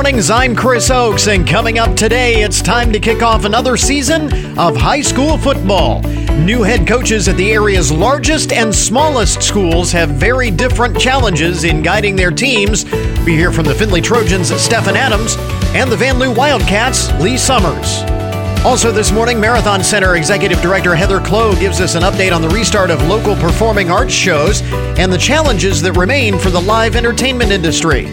mornings. I'm Chris Oakes, and coming up today, it's time to kick off another season of high school football. New head coaches at the area's largest and smallest schools have very different challenges in guiding their teams. We hear from the Findlay Trojans, Stephen Adams, and the Vanlue Wildcats, Lee Summers. Also, this morning, Marathon Center Executive Director Heather Clow gives us an update on the restart of local performing arts shows and the challenges that remain for the live entertainment industry.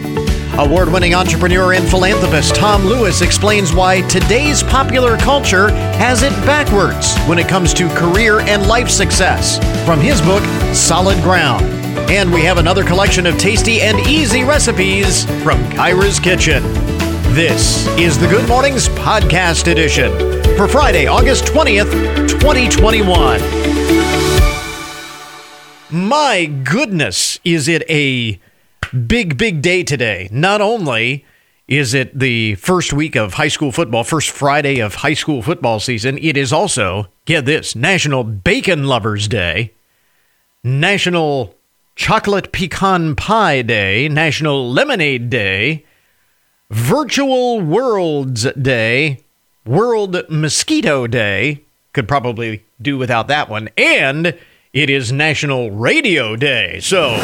Award winning entrepreneur and philanthropist Tom Lewis explains why today's popular culture has it backwards when it comes to career and life success from his book, Solid Ground. And we have another collection of tasty and easy recipes from Kyra's Kitchen. This is the Good Mornings Podcast Edition for Friday, August 20th, 2021. My goodness, is it a big, big day today. Not only is it the first week of high school football, first Friday of high school football season, it is also, get this, National Bacon Lovers Day, National Chocolate Pecan Pie Day, National Lemonade Day, Virtual Worlds Day, World Mosquito Day. Could probably do without that one. And it is National Radio Day. So,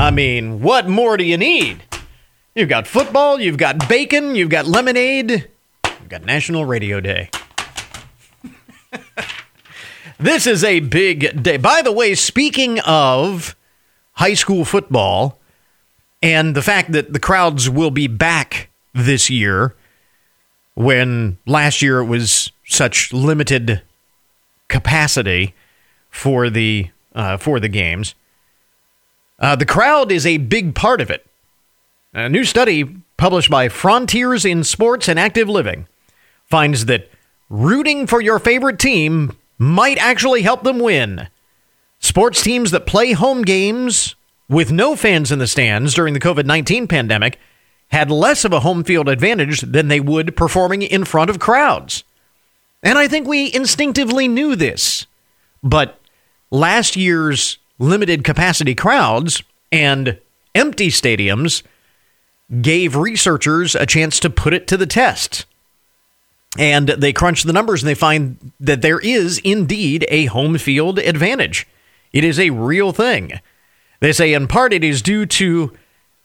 I mean, what more do you need? You've got football, you've got bacon, you've got lemonade, you've got National Radio Day. this is a big day. By the way, speaking of high school football and the fact that the crowds will be back this year when last year it was such limited capacity for the uh, for the games. Uh, the crowd is a big part of it. A new study published by Frontiers in Sports and Active Living finds that rooting for your favorite team might actually help them win. Sports teams that play home games with no fans in the stands during the COVID 19 pandemic had less of a home field advantage than they would performing in front of crowds. And I think we instinctively knew this. But last year's limited capacity crowds and empty stadiums gave researchers a chance to put it to the test. And they crunch the numbers and they find that there is indeed a home field advantage. It is a real thing. They say in part it is due to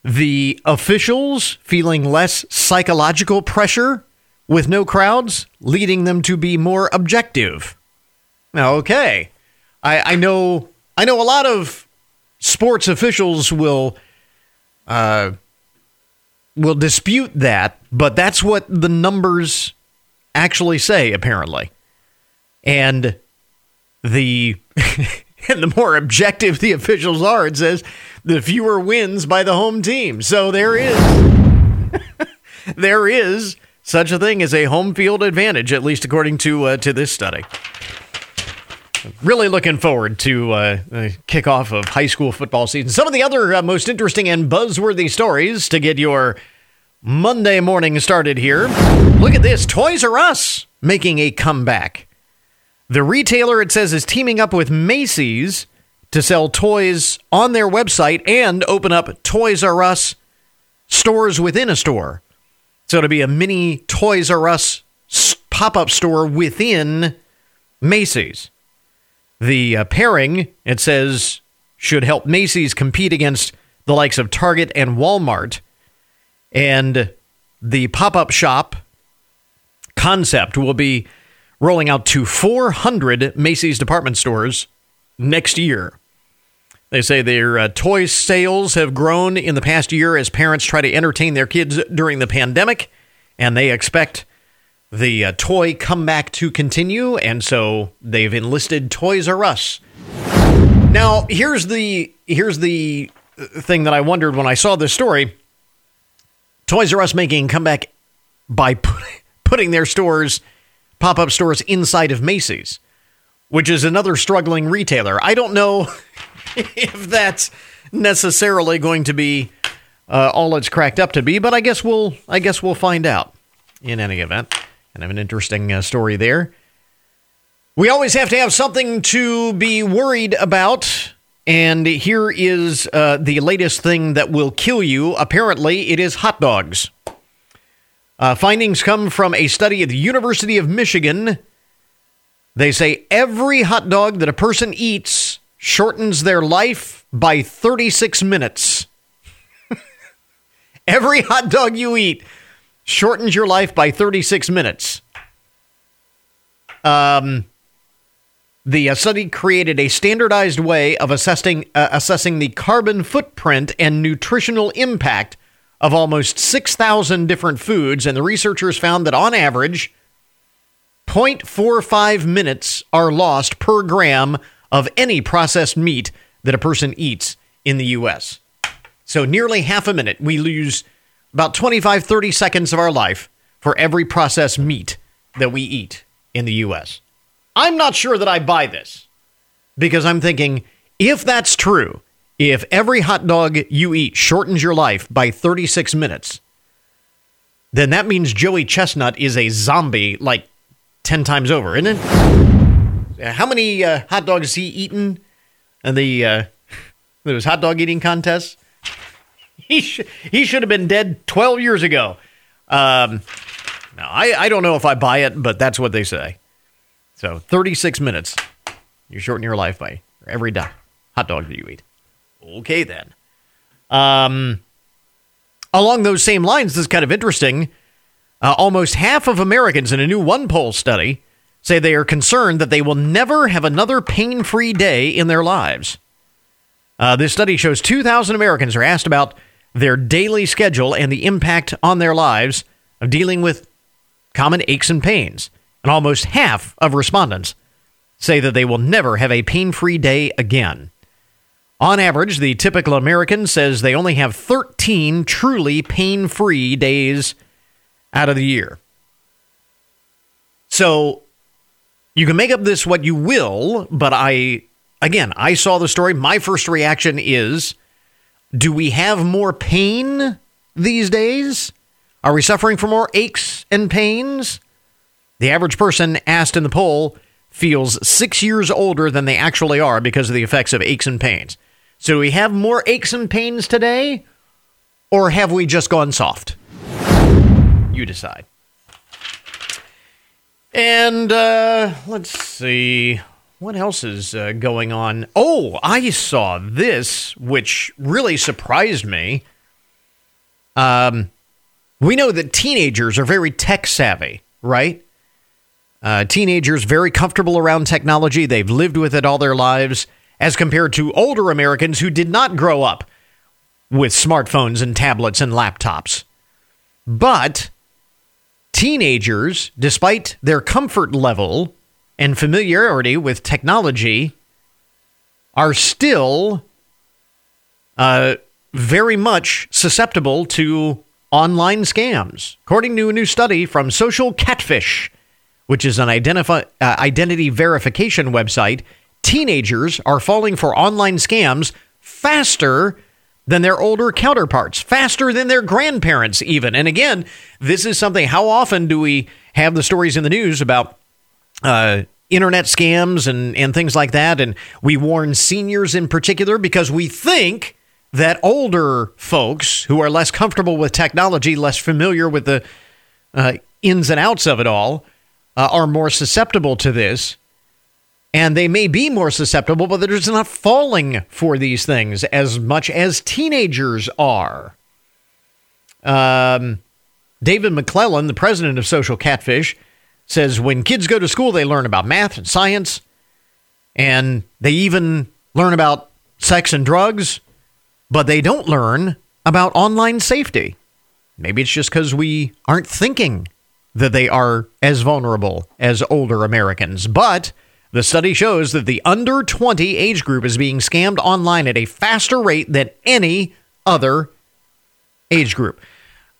the officials feeling less psychological pressure with no crowds, leading them to be more objective. Okay. I, I know I know a lot of sports officials will uh, will dispute that, but that's what the numbers actually say, apparently. And the and the more objective the officials are, it says the fewer wins by the home team. So there is there is such a thing as a home field advantage, at least according to uh, to this study. Really looking forward to uh, the kickoff of high school football season. Some of the other uh, most interesting and buzzworthy stories to get your Monday morning started here. Look at this Toys R Us making a comeback. The retailer, it says, is teaming up with Macy's to sell toys on their website and open up Toys R Us stores within a store. So to be a mini Toys R Us pop up store within Macy's. The uh, pairing, it says, should help Macy's compete against the likes of Target and Walmart. And the pop up shop concept will be rolling out to 400 Macy's department stores next year. They say their uh, toy sales have grown in the past year as parents try to entertain their kids during the pandemic, and they expect the uh, toy comeback to continue, and so they've enlisted Toys R Us. Now, here's the here's the thing that I wondered when I saw this story. Toys R Us making comeback by put, putting their stores, pop up stores inside of Macy's, which is another struggling retailer. I don't know if that's necessarily going to be uh, all it's cracked up to be, but I guess we'll I guess we'll find out. In any event, Kind of an interesting uh, story there. We always have to have something to be worried about. And here is uh, the latest thing that will kill you. Apparently, it is hot dogs. Uh, findings come from a study at the University of Michigan. They say every hot dog that a person eats shortens their life by 36 minutes. every hot dog you eat shortens your life by 36 minutes. Um, the uh, study created a standardized way of assessing uh, assessing the carbon footprint and nutritional impact of almost 6,000 different foods, and the researchers found that on average, 0.45 minutes are lost per gram of any processed meat that a person eats in the U.S. So, nearly half a minute, we lose about 25, 30 seconds of our life for every processed meat that we eat in the U.S. I'm not sure that I buy this because I'm thinking if that's true, if every hot dog you eat shortens your life by 36 minutes, then that means Joey Chestnut is a zombie like 10 times over, isn't it? How many uh, hot dogs has he eaten in the uh, those hot dog eating contests? He, sh- he should have been dead 12 years ago. Um, now, I, I don't know if I buy it, but that's what they say. So 36 minutes, you shorten your life by every hot dog that you eat. Okay, then. Um, along those same lines, this is kind of interesting. Uh, almost half of Americans in a new OnePoll study say they are concerned that they will never have another pain free day in their lives. Uh, this study shows 2,000 Americans are asked about their daily schedule and the impact on their lives of dealing with common aches and pains. And almost half of respondents say that they will never have a pain free day again. On average, the typical American says they only have 13 truly pain free days out of the year. So you can make up this what you will, but I, again, I saw the story. My first reaction is do we have more pain these days? Are we suffering from more aches and pains? The average person asked in the poll feels six years older than they actually are because of the effects of aches and pains. So, do we have more aches and pains today, or have we just gone soft? You decide. And uh, let's see. What else is uh, going on? Oh, I saw this, which really surprised me. Um, we know that teenagers are very tech savvy, right? Uh, teenagers very comfortable around technology. They've lived with it all their lives as compared to older Americans who did not grow up with smartphones and tablets and laptops. But teenagers, despite their comfort level and familiarity with technology, are still uh, very much susceptible to online scams. According to a new study from Social Catfish, which is an uh, identity verification website, teenagers are falling for online scams faster than their older counterparts, faster than their grandparents, even. And again, this is something, how often do we have the stories in the news about uh, internet scams and, and things like that? And we warn seniors in particular because we think that older folks who are less comfortable with technology, less familiar with the uh, ins and outs of it all, uh, are more susceptible to this and they may be more susceptible, but they're just not falling for these things as much as teenagers are. Um, David McClellan, the president of Social Catfish, says when kids go to school, they learn about math and science, and they even learn about sex and drugs, but they don't learn about online safety. Maybe it's just because we aren't thinking that they are as vulnerable as older Americans. But the study shows that the under 20 age group is being scammed online at a faster rate than any other age group.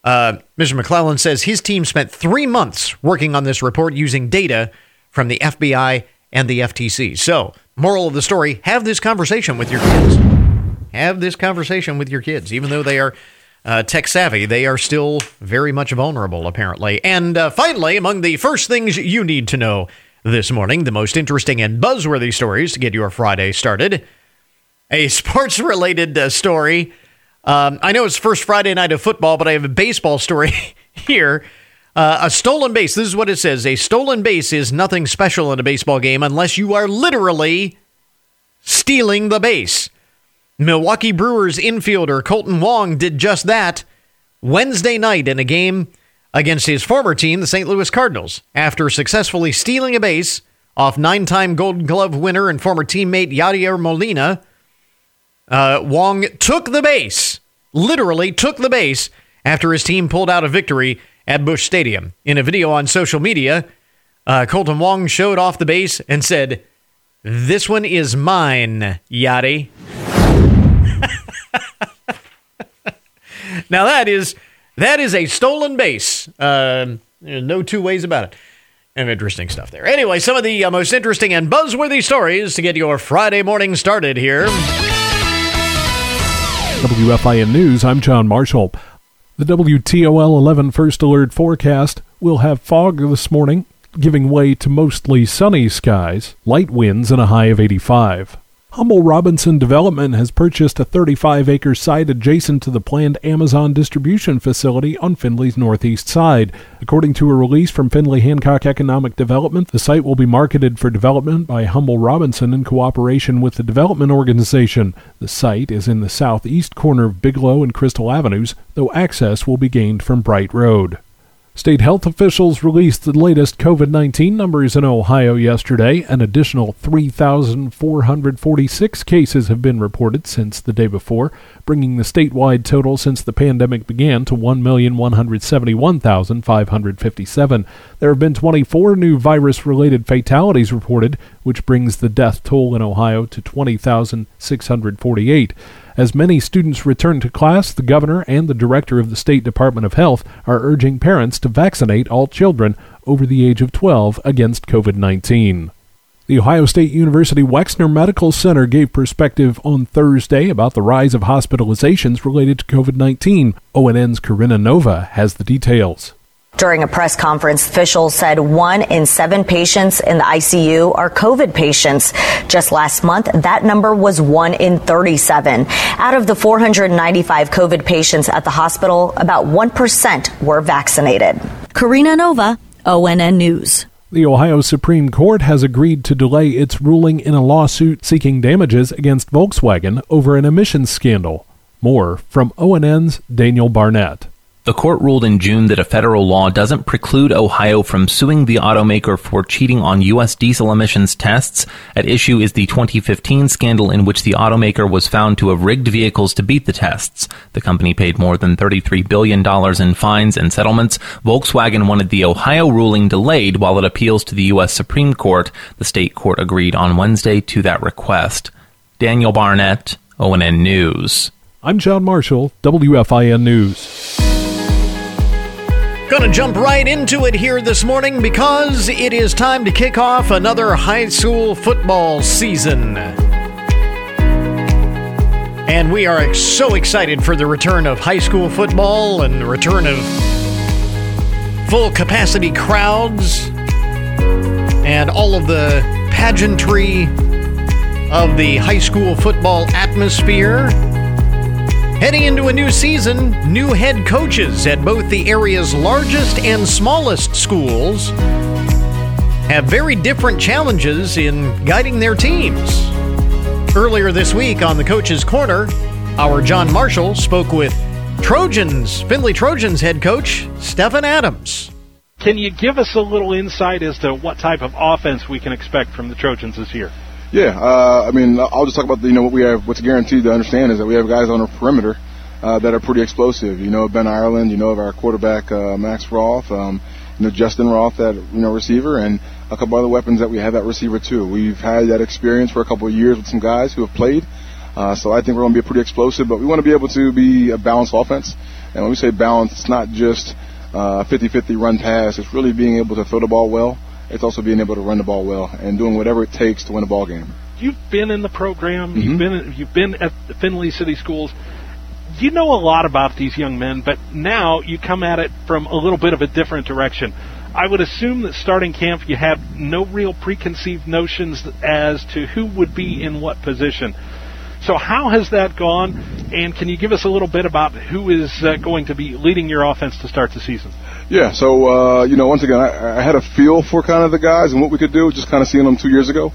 Uh, Mr. McClellan says his team spent three months working on this report using data from the FBI and the FTC. So, moral of the story have this conversation with your kids. Have this conversation with your kids. Even though they are uh, tech savvy, they are still very much vulnerable, apparently. And uh, finally, among the first things you need to know this morning, the most interesting and buzzworthy stories to get your Friday started. A sports related uh, story. Um, I know it's first Friday night of football, but I have a baseball story here Uh, a stolen base, this is what it says. A stolen base is nothing special in a baseball game unless you are literally stealing the base. Milwaukee Brewers infielder Kolten Wong did just that Wednesday night in a game against his former team, the St. Louis Cardinals, after successfully stealing a base off nine time Gold Glove winner and former teammate Yadier Molina. Uh, Wong took the base, literally took the base, after his team pulled out a victory at Busch Stadium. In a video on social media, uh, Kolten Wong showed off the base and said, This one is mine, Yadi. now that is that is a stolen base. Uh, no two ways about it. And interesting stuff there. Anyway, some of the uh, most interesting and buzzworthy stories to get your Friday morning started here. WFIN News, I'm John Marshall. The WTOL 11 First Alert forecast will have fog this morning, giving way to mostly sunny skies, light winds, and a high of 85. Humble Robinson Development has purchased a 35 acre site adjacent to the planned Amazon distribution facility on Findlay's northeast side. According to a release from Findlay Hancock Economic Development, the site will be marketed for development by Humble Robinson in cooperation with the development organization. The site is in the southeast corner of Bigelow and Crystal Avenues, though access will be gained from Bright Road. State health officials released the latest COVID 19 numbers in Ohio yesterday. An additional 3,446 cases have been reported since the day before, bringing the statewide total since the pandemic began to 1,171,557. There have been 24 new virus related fatalities reported, which brings the death toll in Ohio to 20,648. As many students return to class, the governor and the director of the State Department of Health are urging parents to vaccinate all children over the age of 12 against COVID 19. The Ohio State University Wexner Medical Center gave perspective on Thursday about the rise of hospitalizations related to COVID 19. ONN's Karina Nova has the details. During a press conference, officials said one in seven patients in the ICU are COVID patients. Just last month, that number was one in 37. Out of the 495 COVID patients at the hospital, about 1% were vaccinated. Karina Nova, ONN News. The Ohio Supreme Court has agreed to delay its ruling in a lawsuit seeking damages against Volkswagen over an emissions scandal. More from ONN's Daniel Barnett. The court ruled in June that a federal law doesn't preclude Ohio from suing the automaker for cheating on U.S. diesel emissions tests. At issue is the 2015 scandal in which the automaker was found to have rigged vehicles to beat the tests. The company paid more than $33 billion in fines and settlements. Volkswagen wanted the Ohio ruling delayed while it appeals to the U.S. Supreme Court. The state court agreed on Wednesday to that request. Daniel Barnett, ONN News. I'm John Marshall, WFIN News. Gonna jump right into it here this morning because it is time to kick off another high school football season. And we are so excited for the return of high school football and the return of full capacity crowds and all of the pageantry of the high school football atmosphere. Heading into a new season, new head coaches at both the area's largest and smallest schools have very different challenges in guiding their teams. Earlier this week on the Coach's Corner, our John Marshall spoke with Trojans, Findlay Trojans head coach Stephen Adams. Can you give us a little insight as to what type of offense we can expect from the Trojans this year? Yeah, uh, I mean, I'll just talk about the, you know what we have. What's guaranteed to understand is that we have guys on our perimeter uh, that are pretty explosive. You know, Ben Ireland. You know of our quarterback uh, Max Roth. Um, you know Justin Roth, that you know receiver, and a couple other weapons that we have at receiver too. We've had that experience for a couple of years with some guys who have played. Uh, so I think we're going to be pretty explosive, but we want to be able to be a balanced offense. And when we say balanced, it's not just uh, 50-50 run pass. It's really being able to throw the ball well it's also being able to run the ball well and doing whatever it takes to win a ball game. You've been in the program. Mm-hmm. You've been you've been at the Findlay City Schools. You know a lot about these young men, but now you come at it from a little bit of a different direction. I would assume that starting camp you had no real preconceived notions as to who would be in what position. So how has that gone? And can you give us a little bit about who is uh, going to be leading your offense to start the season? Yeah, so uh, you know, once again, I, I had a feel for kind of the guys and what we could do, just kind of seeing them two years ago.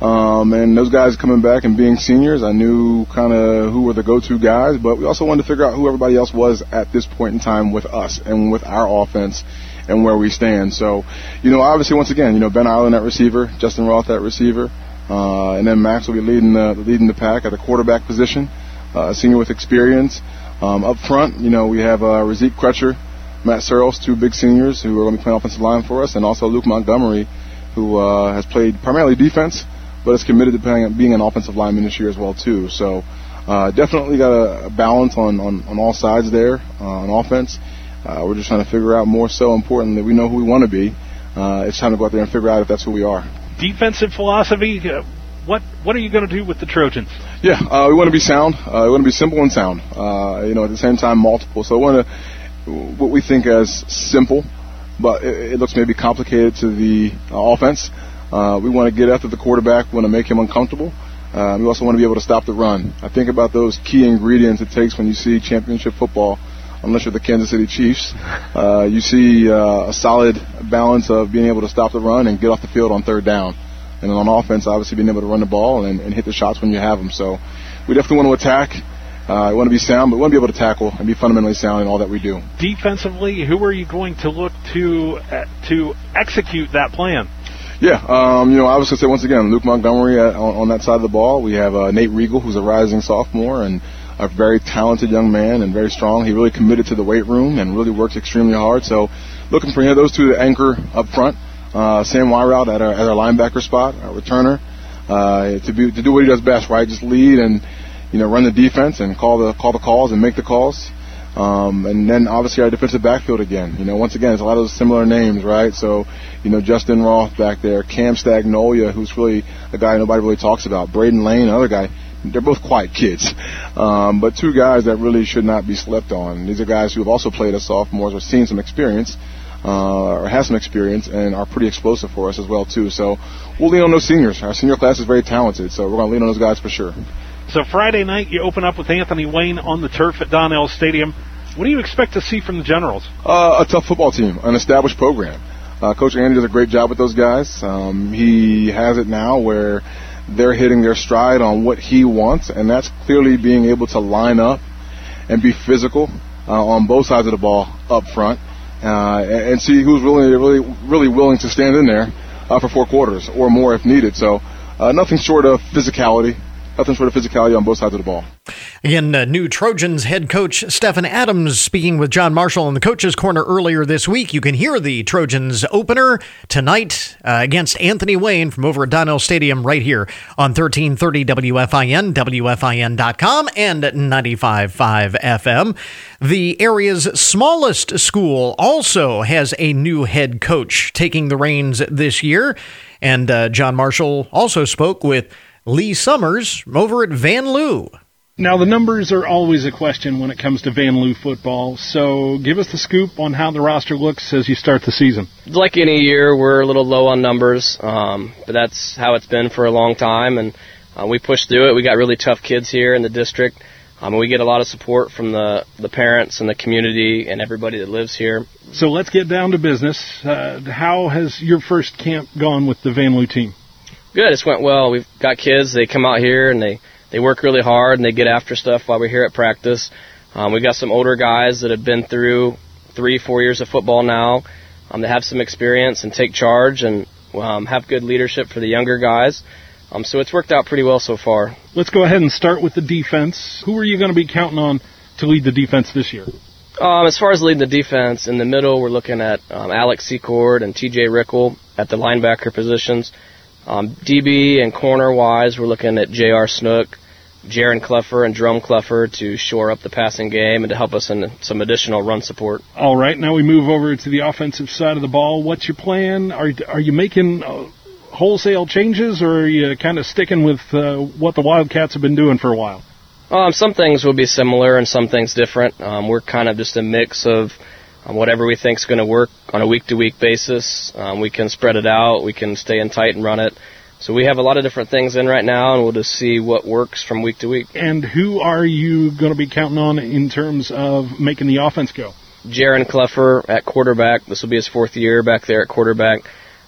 Um, and those guys coming back and being seniors, I knew kind of who were the go-to guys, but we also wanted to figure out who everybody else was at this point in time with us and with our offense and where we stand. So, you know, obviously, once again, you know, Ben Ireland at receiver, Justin Roth at receiver, uh, and then Max will be leading the leading the pack at the quarterback position, uh, senior with experience. Um, up front, you know, we have uh, Razik Crutcher, Matt Searles, two big seniors who are going to be playing offensive line for us, and also Luke Montgomery, who uh, has played primarily defense, but is committed to playing, being an offensive lineman this year as well too. So uh, definitely got a, a balance on, on, on all sides there uh, on offense. Uh, we're just trying to figure out more so importantly, we know who we want to be. It's time to go out there and figure out if that's who we are. Defensive philosophy. Uh, what what are you going to do with the Trojans? Yeah, uh, we want to be sound. Uh, we want to be simple and sound. Uh, you know, at the same time, multiple. So we want to what we think as simple, but it, it looks maybe complicated to the uh, offense. Uh, we want to get after the quarterback. We want to make him uncomfortable. We also want to be able to stop the run. I think about those key ingredients it takes when you see championship football. Unless you're the Kansas City Chiefs, uh, you see uh, a solid balance of being able to stop the run and get off the field on third down. And then on offense, obviously being able to run the ball and, and hit the shots when you have them. So we definitely want to attack. Uh, we want to be sound, but we want to be able to tackle and be fundamentally sound in all that we do. Defensively, who are you going to look to uh, to execute that plan? Yeah, um, you know, I was going to say once again, Luke Montgomery at, on, on, that side of the ball. We have uh, Nate Regal, who's a rising sophomore and a very talented young man and very strong. He really committed to the weight room and really works extremely hard. So, looking for him, those two to anchor up front. Uh, Sam Wyrout at our, at our linebacker spot, our returner, uh, to be to do what he does best, right? Just lead and you know run the defense and call the call the calls and make the calls. Um, and then obviously our defensive backfield again. You know, once again, it's a lot of similar names, right? So, you know, Justin Roth back there, Cam Stagnolia, who's really a guy nobody really talks about, Braden Lane, another guy. They're both quiet kids, um, but two guys that really should not be slept on. These are guys who have also played as sophomores or seen some experience, uh, or have some experience, and are pretty explosive for us as well too. So we'll lean on those seniors. Our senior class is very talented, so we're going to lean on those guys for sure. So Friday night, you open up with Anthony Wayne on the turf at Donnell Stadium. What do you expect to see from the Generals? Uh, a tough football team, an established program. Uh, Coach Andy does a great job with those guys. Um, he has it now where they're hitting their stride on what he wants, and that's clearly being able to line up and be physical uh, on both sides of the ball up front, uh, and, see who's really, really, really willing to stand in there uh, for four quarters or more if needed. So, uh, nothing short of physicality nothing short of physicality on both sides of the ball. Again, uh, new Trojans head coach Stephen Adams speaking with John Marshall in the coaches' corner earlier this week. You can hear the Trojans opener tonight uh, against Anthony Wayne from over at Donnell Stadium right here on 1330 WFIN, WFIN.com, and 95.5 FM. The area's smallest school also has a new head coach taking the reins this year. And uh, John Marshall also spoke with Lee Summers over at Vanlue. Now, the numbers are always a question when it comes to Vanlue football, so give us the scoop on how the roster looks as you start the season. Like any year, we're a little low on numbers, um, but that's how it's been for a long time, and uh, we push through it. We got really tough kids here in the district. Um, we get a lot of support from the, the parents and the community and everybody that lives here. So let's get down to business. Uh, how has your first camp gone with the Vanlue team? Good. It's went well. We've got kids. They come out here and they they work really hard and they get after stuff while we're here at practice. Um, we've got some older guys that have been through three, four years of football now. Um, they have some experience and take charge and um, have good leadership for the younger guys. Um, so it's worked out pretty well so far. Let's go ahead and start with the defense. Who are you going to be counting on to lead the defense this year? Um, as far as leading the defense, in the middle, we're looking at um, Alex Secord and TJ Rickle at the linebacker positions. Um, DB and corner wise, we're looking at J.R. Snook, Jaron Cluffer, and Drum Cluffer to shore up the passing game and to help us in some additional run support. All right, now we move over to the offensive side of the ball. What's your plan? Are are you making uh, wholesale changes, or are you kind of sticking with uh, what the Wildcats have been doing for a while? Um, some things will be similar and some things different. Um, we're kind of just a mix of um, whatever we think is going to work on a week to week basis. Um, we can spread it out. We can stay in tight and run it. So we have a lot of different things in right now, and we'll just see what works from week to week. And who are you going to be counting on in terms of making the offense go? Jaron Cleffer at quarterback. This will be his fourth year back there at quarterback.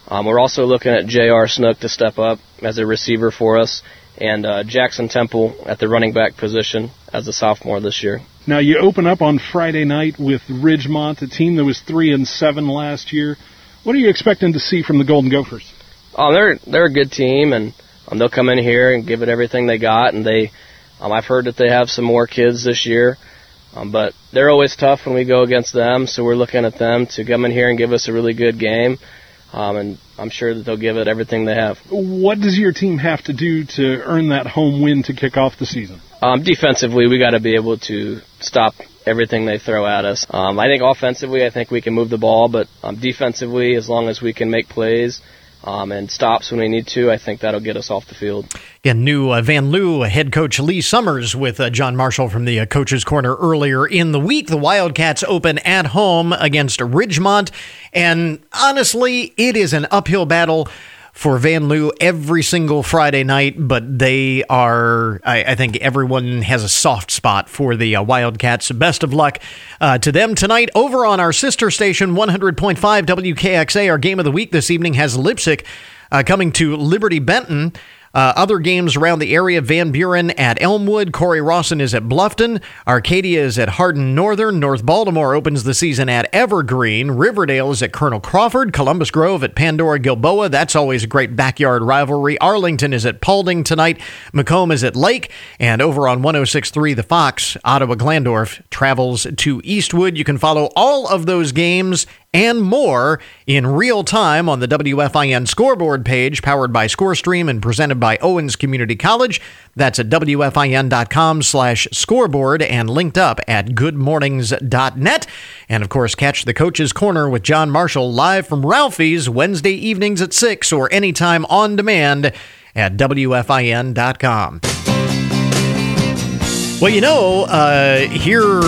Um, we're also looking at J.R. Snook to step up as a receiver for us, and uh, Jackson Temple at the running back position as a sophomore this year. Now you open up on Friday night with Ridgemont, a team that was three and seven last year. What are you expecting to see from the Golden Gophers? Um, they're they're a good team, and um, they'll come in here and give it everything they got. And they, um, I've heard that they have some more kids this year, um, but they're always tough when we go against them. So we're looking at them to come in here and give us a really good game. Um, and I'm sure that they'll give it everything they have. What does your team have to do to earn that home win to kick off the season? Um, defensively, we got to be able to stop everything they throw at us. Um, I think offensively, I think we can move the ball, but um, defensively, as long as we can make plays um, and stops when we need to, I think that'll get us off the field. Again, new uh, Vanlue head coach Lee Summers with uh, John Marshall from the uh, Coaches Corner earlier in the week. The Wildcats open at home against Ridgemont, and honestly, it is an uphill battle for Van Vanlue every single Friday night, but they are, I, I, think everyone has a soft spot for the uh, Wildcats. Best of luck uh, to them tonight. Over on our sister station, 100.5 WKXA, our game of the week this evening has Leipsic uh, coming to Liberty Benton. Uh, other games around the area Van Buren at Elmwood. Cory-Rawson is at Bluffton. Arcadia is at Hardin Northern. North Baltimore opens the season at Evergreen. Riverdale is at Colonel Crawford. Columbus Grove at Pandora Gilboa. That's always a great backyard rivalry. Arlington is at Paulding tonight. McComb is at Lake. And over on 106.3 The Fox, Ottawa Glandorf travels to Eastwood. You can follow all of those games and more in real time on the WFIN scoreboard page, powered by ScoreStream and presented by Owens Community College. That's at WFIN.com slash scoreboard and linked up at goodmornings.net. And of course, catch the Coach's Corner with John Marshall live from Ralphie's Wednesday evenings at 6 or anytime on demand at WFIN.com. Well, you know, uh, here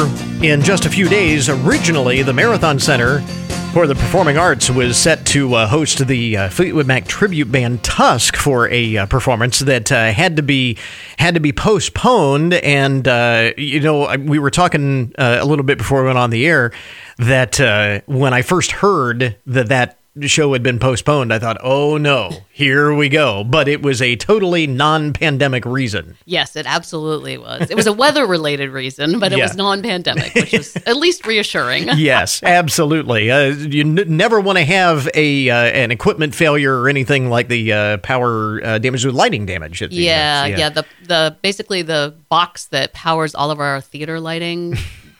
in just a few days, originally the Marathon Center for the Performing Arts was set to uh, host the uh, Fleetwood Mac tribute band Tusk for a uh, performance that uh, had to be had to be postponed. And uh, you know, we were talking uh, a little bit before we went on the air that when I first heard that that show had been postponed, I thought, oh no, here we go. But it was a totally non pandemic reason. Yes, it absolutely was. It was a weather related reason, but it yeah. was non pandemic, which was at least reassuring. yes, absolutely. Uh, you n- never want to have a uh, an equipment failure or anything like the uh, power uh, damage or lighting damage. yeah, yeah, yeah. The, the basically the box that powers all of our theater lighting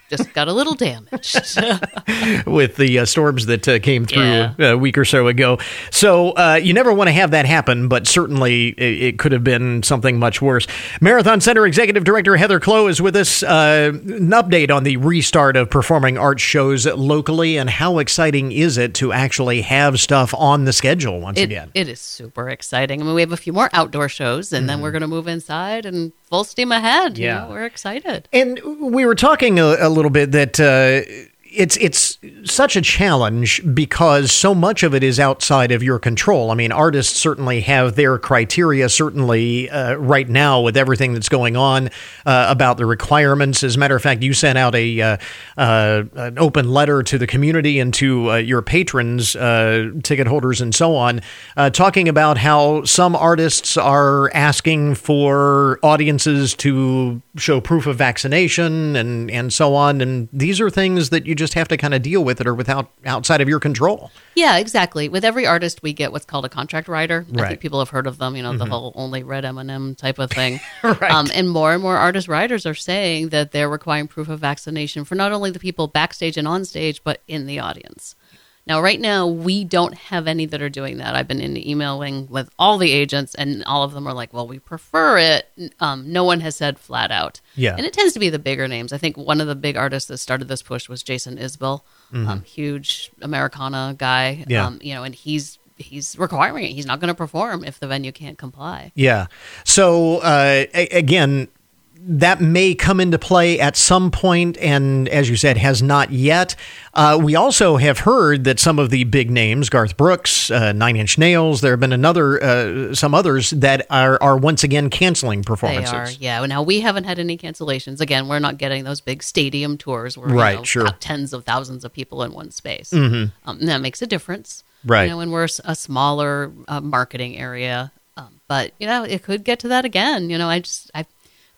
just got a little damaged with the uh, storms that uh, came through yeah. a week or so ago. So uh, you never want to have that happen, but certainly it, it, could have been something much worse. Marathon Center Executive Director Heather Clow is with us. Uh, an update on the restart of performing arts shows locally, and how exciting is it to actually have stuff on the schedule once it, again? It is super exciting. I mean, we have a few more outdoor shows, and mm. then we're going to move inside and full steam ahead. Yeah, you know, we're excited. And we were talking a, a little bit that. Uh, it's it's such a challenge because so much of it is outside of your control. I mean, artists certainly have their criteria. Certainly, uh, right now with everything that's going on uh, about the requirements. As a matter of fact, you sent out a uh, uh an open letter to the community and to uh, your patrons, uh, ticket holders, and so on, talking about how some artists are asking for audiences to show proof of vaccination and and so on. And these are things that you just have to kind of deal with it or without outside of your control. Yeah, exactly. With every artist, we get what's called a contract rider. Right. I think people have heard of them. You know, mm-hmm. the whole only red M&M type of thing. right. Um, and more and more artist riders are saying that they're requiring proof of vaccination for not only the people backstage and on stage, but in the audience. Now, right now, we don't have any that are doing that. I've been in emailing with all the agents, and all of them are like, "Well, we prefer it." Um, no one has said flat out. Yeah, and it tends to be the bigger names. I think one of the big artists that started this push was Jason Isbell, mm-hmm. um, huge Americana guy. Yeah, um, you know, and he's he's requiring it. He's not going to perform if the venue can't comply. Yeah. So uh, a- again, that may come into play at some point, and as you said, has not yet. Uh, we also have heard that some of the big names, Garth Brooks, uh, Nine Inch Nails, there have been another, uh, some others that are are once again canceling performances. They are, yeah. Now we haven't had any cancellations. Again, we're not getting those big stadium tours where Right, you know, sure. tens of thousands of people in one space. Um, that makes a difference, Right. You know, when we're a smaller uh, marketing area, um, but you know, it could get to that again. You know, I just, I,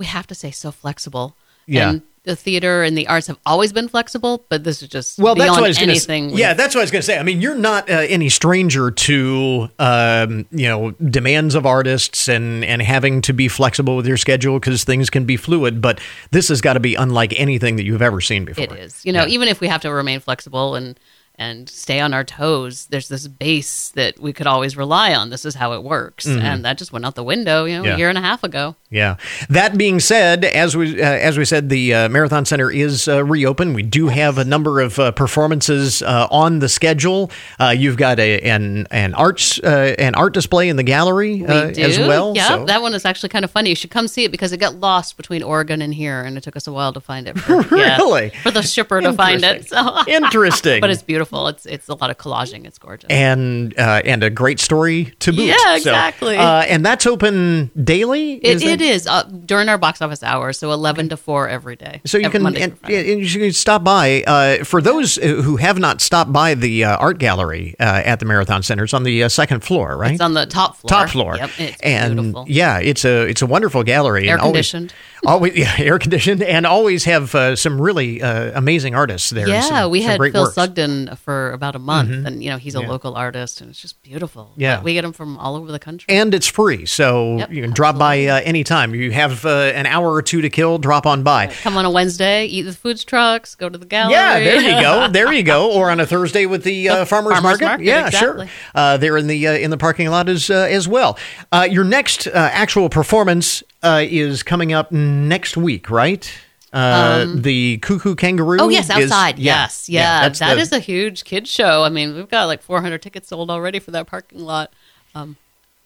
we have to say so flexible. Yeah. And the theater and the arts have always been flexible, but this is just Well, that's what I was going anything. Yeah, that's what I was going to say. I mean, you're not uh, any stranger to um, you know demands of artists and and having to be flexible with your schedule because things can be fluid. But this has got to be unlike anything that you've ever seen before. It is. You know, Yeah. even if we have to remain flexible and and stay on our toes, there's this base that we could always rely on. This is how it works, and that just went out the window. You know, Mm-hmm. Yeah. a year and a half ago. Yeah. That being said, as we uh, as we said, the uh, Marathon Center is uh, reopened. We do have a number of uh, performances uh, on the schedule. Uh, you've got a, an an arts uh, an art display in the gallery we do. as well. Yeah, so- that one is actually kind of funny. You should come see it because it got lost between Oregon and here, and it took us a while to find it. For, yeah, Really? for the shipper to find it. So Interesting. but it's beautiful. Well it's it's a lot of collaging. It's gorgeous. and uh, and a great story to boot. Yeah, So, exactly. uh, and that's open daily. it, it is uh, during our box office hours, so eleven to four every day. So you Every can and, and you can stop by. Uh, for those who have not stopped by the uh, art gallery uh, at the Marathon Center, it's on the uh, second floor, right? It's on the top floor. top floor. Yep, it's and beautiful. yeah, it's a it's a wonderful gallery. Air and always- conditioned. Always, yeah, air conditioned, and always have uh, some really uh, amazing artists there. Yeah, some- we some had Phil works. Sugden for about a month, and you know he's a Yeah. local artist, and it's just beautiful. Yeah. But we get him from all over the country. and it's free, so Yep, you can drop by uh, anytime. You have uh, an hour or two to kill. Drop on by. Come on a Wednesday, eat the food trucks, go to the gallery. Yeah, there you go. There you go. Or on a Thursday with the uh, farmers, farmers market. market, Yeah, exactly. sure. Uh, there in the uh, in the parking lot as uh, as well. Uh, your next uh, actual performance uh, is coming up next week, right? Uh, the Koo Koo Kanga Roo. Oh yes, is- outside. yeah, yes, yeah, that's that the- is a huge kids show. I mean, we've got like 400 tickets sold already for that parking lot. Um,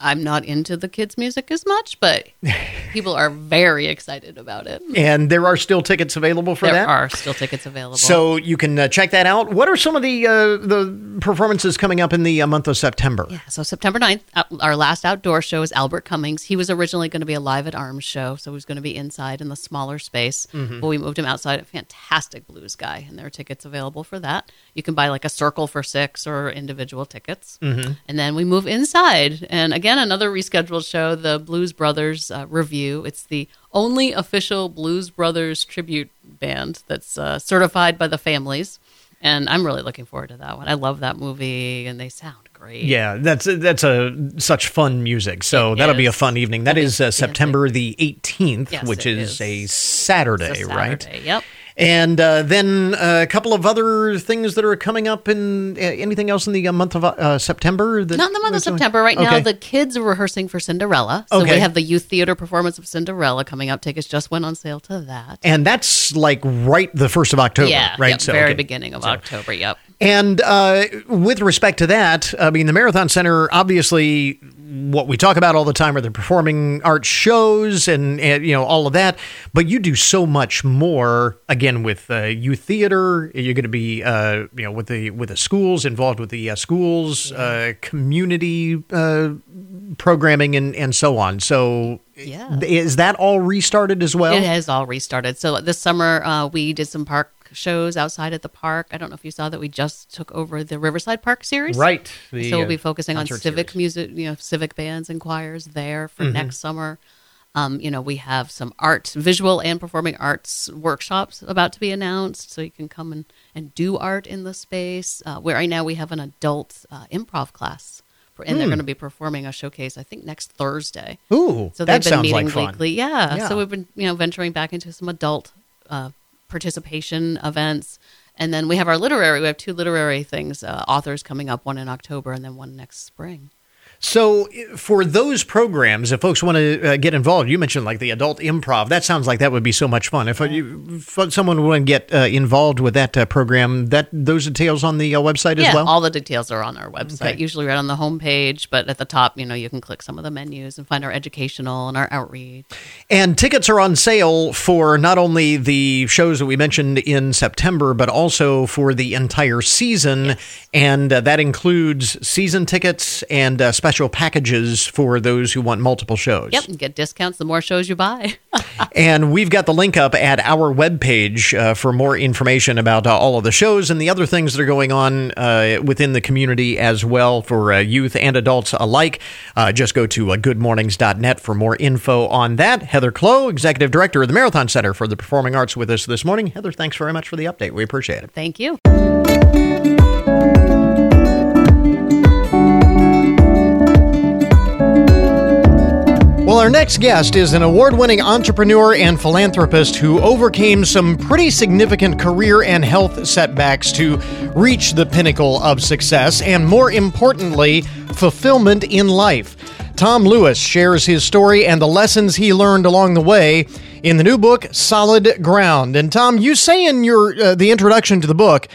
I'm not into the kids' music as much, but people are very excited about it. and there are still tickets available for There that. There are still tickets available. So you can uh, check that out. What are some of the uh, the performances coming up in the uh, month of September? Yeah, so September 9th, our last outdoor show is Albert Cummings. He was originally going to be a live at Arms show, so he was going to be inside in the smaller space. But we moved him outside. A fantastic blues guy, and there are tickets available for that. You can buy like a circle for six or individual tickets. Mm-hmm. And then we move inside. And again, another rescheduled show, the Blues Brothers uh, Revue. It's the only official Blues Brothers tribute band that's uh, certified by the families. And I'm really looking forward to that one. I love that movie, and they sound great. Yeah, that's that's a such fun music. So It that'll be a fun evening. That is is. uh, September the 18th, Yes, which is, is. a Saturday, a right? Saturday, Yep. And uh, then uh, a couple of other things that are coming up in uh, anything else in the uh, month of uh, September? That, Not in the month of September. Right now, the kids are rehearsing for Cinderella. So Okay. we have the youth theater performance of Cinderella coming up. Tickets just went on sale to that. and that's like right the first of October, yeah, right? yep, So, very okay. beginning of October. Yep. And uh, with respect to that, I mean, the Marathon Center, obviously, what we talk about all the time are the performing arts shows and, and you know all of that. But you do so much more. Again, with uh, youth theater, you're going to be uh, you know with the with the schools involved with the uh, schools, uh, community uh, programming, and and so on. So, Yeah. is that all restarted as well? it has all restarted. So this summer, uh, we did some park shows outside at the park. I don't know if you saw that we just took over the Riverside Park series. Right. The, so we'll uh, be focusing on civic series. music, you know, civic bands and choirs there for Mm-hmm. next summer. Um, you know, we have some art, visual and performing arts workshops about to be announced, so you can come and, and do art in the space. Uh, where right now we have an adult uh, improv class, and they're going to be performing a showcase. I think next Thursday. Hmm. Ooh, So they've been sounds meeting like fun. weekly. Yeah. Yeah. So we've been, you know, venturing back into some adult uh, participation events. And then we have our literary, we have two literary things, uh, authors coming up, one in October and then one next spring. So, for those programs, if folks want to uh, get involved, you mentioned like the adult improv. That sounds like that would be so much fun. If, uh, you, if someone would want to get uh, involved with that uh, program, that those details on the uh, website yeah, as well. all the details are on our website. Okay. Usually right on the homepage, but at the top, you know, you can click some of the menus and find our educational and our outreach. And tickets are on sale for not only the shows that we mentioned in September, but also for the entire season. And uh, that includes season tickets and uh, special packages for those who want multiple shows. Yep, and get discounts the more shows you buy. And we've got the link up at our webpage uh, for more information about uh, all of the shows and the other things that are going on uh, within the community as well for uh, youth and adults alike. Uh, just go to uh, goodmornings.net for more info on that. Heather Clow, Executive Director of the Marathon Center for the Performing Arts, with us this morning. Heather, thanks very much for the update. We appreciate it. Thank you. Next guest is an award winning entrepreneur and philanthropist who overcame some pretty significant career and health setbacks to reach the pinnacle of success and, more importantly, fulfillment in life. Tom Lewis shares his story and the lessons he learned along the way in the new book, Solid Ground. And, Tom, you say in your uh, the introduction to the book,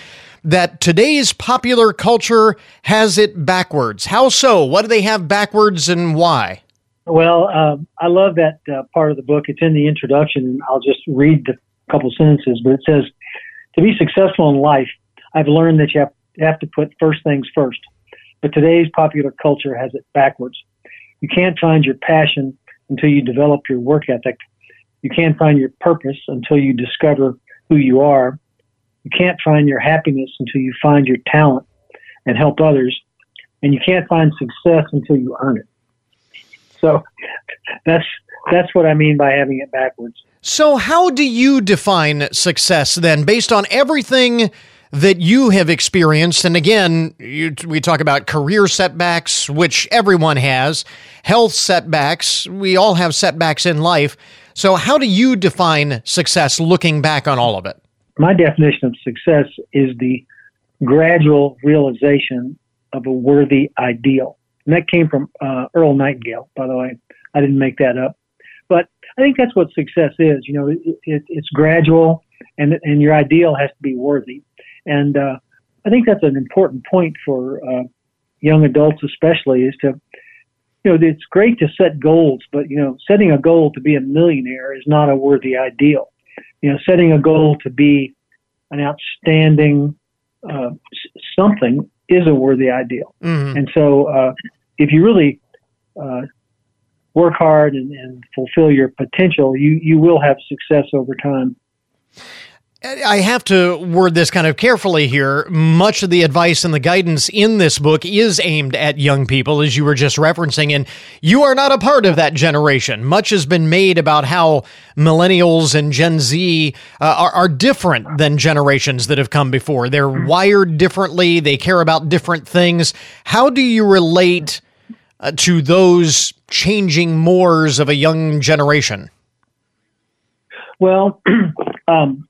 that today's popular culture has it backwards. How so? What do they have backwards and why? Well, um, I love that uh, part of the book. It's in the introduction, I'll just read the couple sentences. But it says, "To be successful in life, I've learned that you have, you have to put first things first. But today's popular culture has it backwards. You can't find your passion until you develop your work ethic. You can't find your purpose until you discover who you are. You can't find your happiness until you find your talent and help others. And you can't find success until you earn it." So that's that's what I mean by having it backwards. So, how do you define success then, based on everything that you have experienced? And again, you, we talk about career setbacks, which everyone has, health setbacks. We all have setbacks in life. So, how do you define success looking back on all of it? My definition of success is the gradual realization of a worthy ideal. And that came from uh, Earl Nightingale, by the way. I didn't make that up. But I think that's what success is. You know, it, it, it's gradual, and and your ideal has to be worthy. And uh, I think that's an important point for uh, young adults, especially, is to, you know, it's great to set goals, but you know, setting a goal to be a millionaire is not a worthy ideal. You know, setting a goal to be an outstanding uh, something is a worthy ideal. Mm-hmm. And so, uh, if you really uh, work hard and, and, fulfill your potential, you you will have success over time. I have to word this kind of carefully here. Much of the advice and the guidance in this book is aimed at young people, as you were just referencing, and you are not a part of that generation. Much has been made about how millennials and Gen Z uh, are, are different than generations that have come before. They're wired differently, they care about different things. How do you relate uh, to those changing mores of a young generation? Well, um,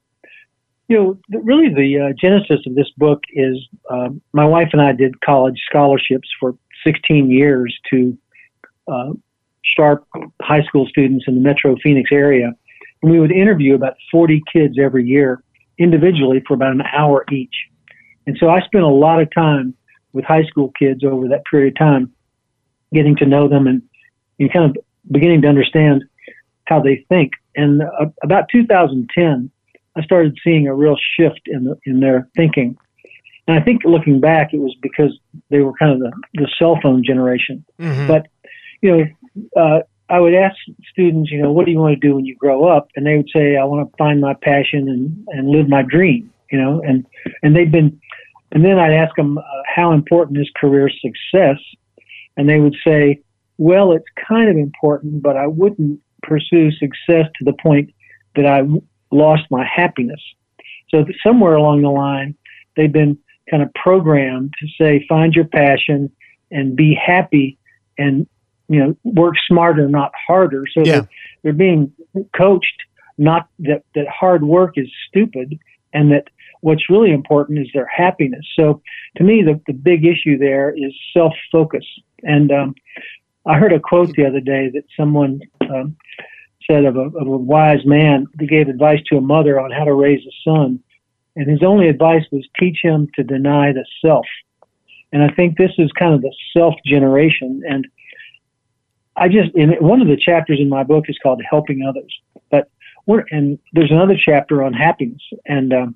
you know, really the uh, genesis of this book is um, my wife and I did college scholarships for 16 years to uh, sharp high school students in the Metro Phoenix area. And we would interview about 40 kids every year individually for about an hour each. And so I spent a lot of time with high school kids over that period of time, getting to know them and, and kind of beginning to understand how they think. And uh, about 2010, I started seeing a real shift in the, in their thinking. And I think looking back, it was because they were kind of the, the cell phone generation. Mm-hmm. But, you know, uh, I would ask students, you know, what do you want to do when you grow up? And they would say, I want to find my passion and, and live my dream, you know, and, and they've been, and then I'd ask them, uh, how important is career success? And they would say, well, it's kind of important, but I wouldn't pursue success to the point that I lost my happiness. So somewhere along the line, they've been kind of programmed to say, find your passion and be happy and, you know, work smarter, not harder. So Yeah. they're, they're being coached not that, that hard work is stupid and that what's really important is their happiness. So to me, the, the big issue there is self focus. And um, I heard a quote the other day that someone um, said of a, of a wise man that gave advice to a mother on how to raise a son. And his only advice was teach him to deny the self. And I think this is kind of the self generation. And I just, in one of the chapters in my book is called Helping Others. But we're, and there's another chapter on happiness. And, um,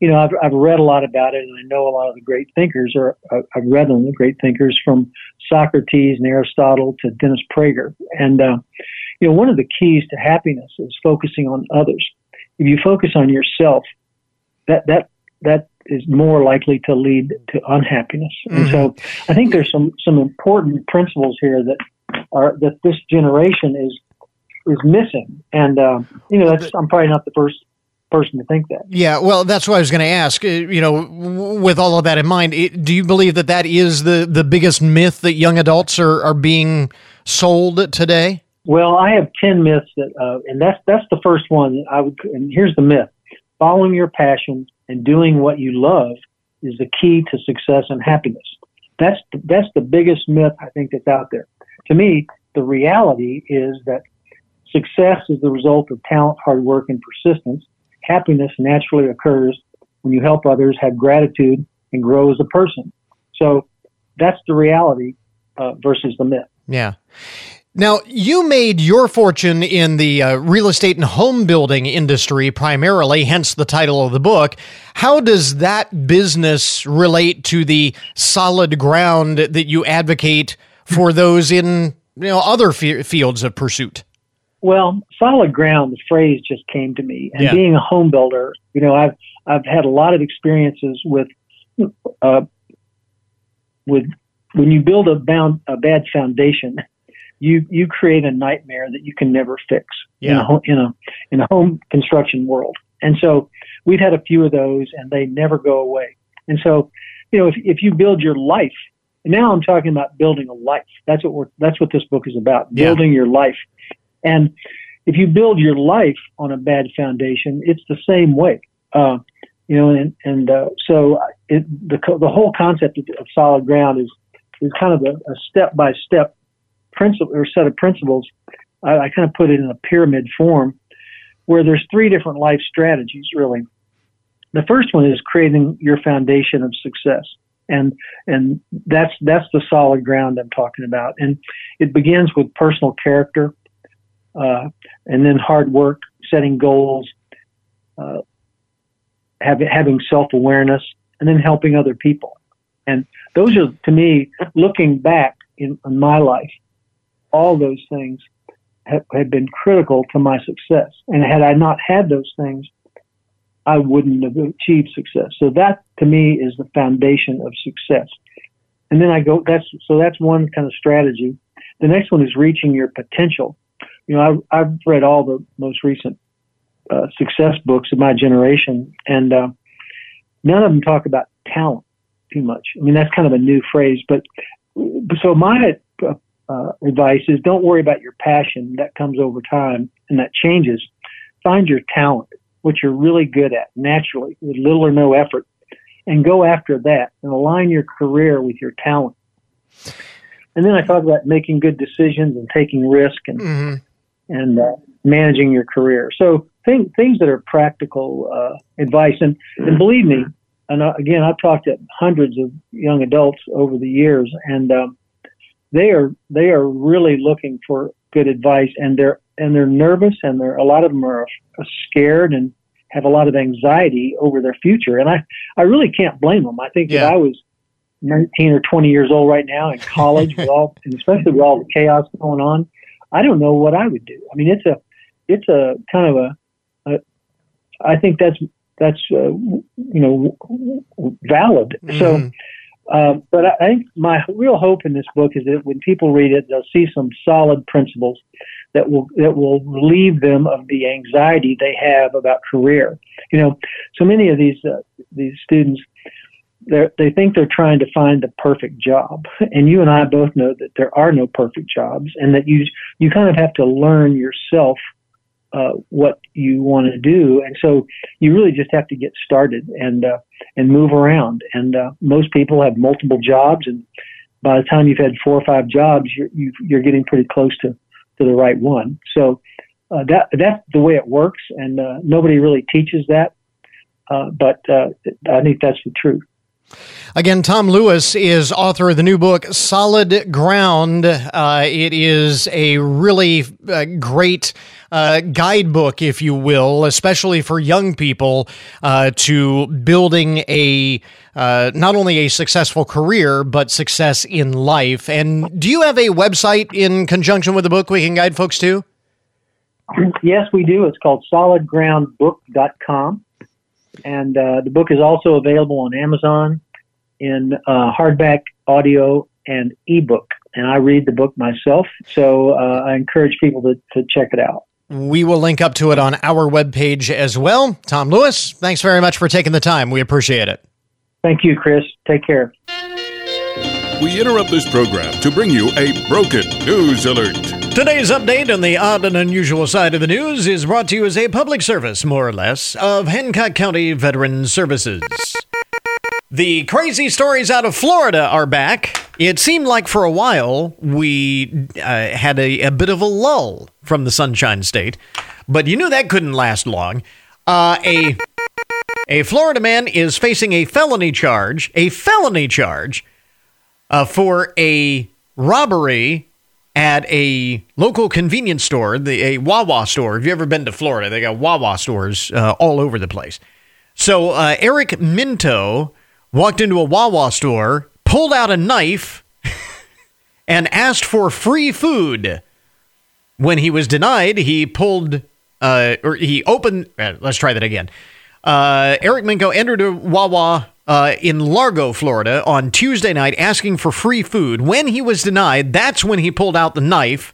you know, I've, I've read a lot about it and I know a lot of the great thinkers, or I've read them, the great thinkers from Socrates and Aristotle to Dennis Prager. And, uh, you know, one of the keys to happiness is focusing on others. If you focus on yourself, that, that, that is more likely to lead to unhappiness. Mm-hmm. And so I think there's some, some important principles here that are, that this generation is, is missing. And, uh, you know, that's, I'm probably not the first person to think that. Yeah, well, that's what I was going to ask. Uh, you know, with all of that in mind, do you believe that that is the, the biggest myth that young adults are, are being sold today? Well, I have 10 myths that, uh, and that's, that's the first one. I would, and here's the myth following your passion and doing what you love is the key to success and happiness. That's the, that's the biggest myth I think that's out there. To me, the reality is that success is the result of talent, hard work, and persistence. Happiness naturally occurs when you help others, have gratitude, and grow as a person. So that's the reality uh, versus the myth. Yeah. Now, you made your fortune in the uh, real estate and home building industry primarily, hence the title of the book. How does that business relate to the solid ground that you advocate for those in you know other f- fields of pursuit? Well, solid ground, the phrase just came to me. And yeah. being a home builder, you know, I've I've had a lot of experiences with uh, with when you build a bound a bad foundation you you create a nightmare that you can never fix yeah. in a in a in a home construction world. And so we've had a few of those, and they never go away. And so, you know, if if you build your life, and now I'm talking about building a life. That's what we're that's what this book is about. Yeah. Building your life, and if you build your life on a bad foundation, it's the same way. Uh, you know, and and uh, so it, the the whole concept of, of solid ground is is kind of a step by step principle or set of principles. I, I kind of put it in a pyramid form where there's three different life strategies really. The first one is creating your foundation of success. And and that's that's the solid ground I'm talking about. And it begins with personal character, uh, and then hard work, setting goals, uh, having having self awareness, and then helping other people. And those are, to me, looking back in, in my life, all those things have, have been critical to my success. And had I not had those things, I wouldn't have achieved success. So that to me is the foundation of success. And then I go, that's, so that's one kind of strategy. The next one is reaching your potential. You know, I, I've read all the most recent uh, success books of my generation, and uh, none of them talk about talent too much. I mean, that's kind of a new phrase, but so my uh, uh, advice is don't worry about your passion. That comes over time and that changes. Find your talent, what you're really good at naturally with little or no effort, and go after that and align your career with your talent. And then I talk about making good decisions and taking risk and mm-hmm. And uh, managing your career. So things things that are practical uh, advice. And, and believe me, and uh, again, I've talked to hundreds of young adults over the years, and um, they are they are really looking for good advice, and they're and they're nervous, and they're a lot of them are scared and have a lot of anxiety over their future. And I I really can't blame them. I think yeah. if I was 19 or 20 years old right now in college with all, and especially with all the chaos going on, I don't know what I would do. I mean, it's a, it's a kind of a, a I think that's, that's, uh, you know, valid. Mm-hmm. So um, but I think my real hope in this book is that when people read it, they'll see some solid principles that will that will relieve them of the anxiety they have about career. You know, so many of these uh, these students they think they're trying to find the perfect job, and you and I both know that there are no perfect jobs, and that you you kind of have to learn yourself uh, what you want to do, and so you really just have to get started and uh, and move around. And uh, most people have multiple jobs, and by the time you've had four or five jobs, you're you, are you are getting pretty close to to the right one. So uh, that that's the way it works, and uh, nobody really teaches that. Uh, but uh, I think that's the truth. Again, Tom Lewis is author of the new book, Solid Ground. Uh, it is a really uh, great uh, guidebook, if you will, especially for young people uh, to building a uh, not only a successful career, but success in life. And do you have a website in conjunction with the book we can guide folks to? Yes, we do. It's called solidgroundbook.com. And uh, the book is also available on Amazon in uh, hardback, audio, and ebook. And I read the book myself, so uh, I encourage people to, to check it out. We will link up to it on our webpage as well. Tom Lewis, thanks very much for taking the time. We appreciate it. Thank you, Chris. Take care. We interrupt this program to bring you a broken news alert. Today's update on the odd and unusual side of the news is brought to you as a public service, more or less, of Hancock County Veteran Services. The crazy stories out of Florida are back. It seemed like for a while we uh, had a, a, bit of a lull from the Sunshine State, but you knew that couldn't last long. Uh, a a Florida man is facing a felony charge, a felony charge, uh, for a robbery at a local convenience store, the a Wawa store. Have you ever been to Florida? They got Wawa stores uh, all over the place. So uh, Eric Minto walked into a Wawa store, pulled out a knife, and asked for free food. When he was denied, he pulled, uh, or he opened. Uh, let's try that again. Uh, Eric Minto entered a Wawa uh, in Largo, Florida, on Tuesday night, asking for free food. When he was denied, that's when he pulled out the knife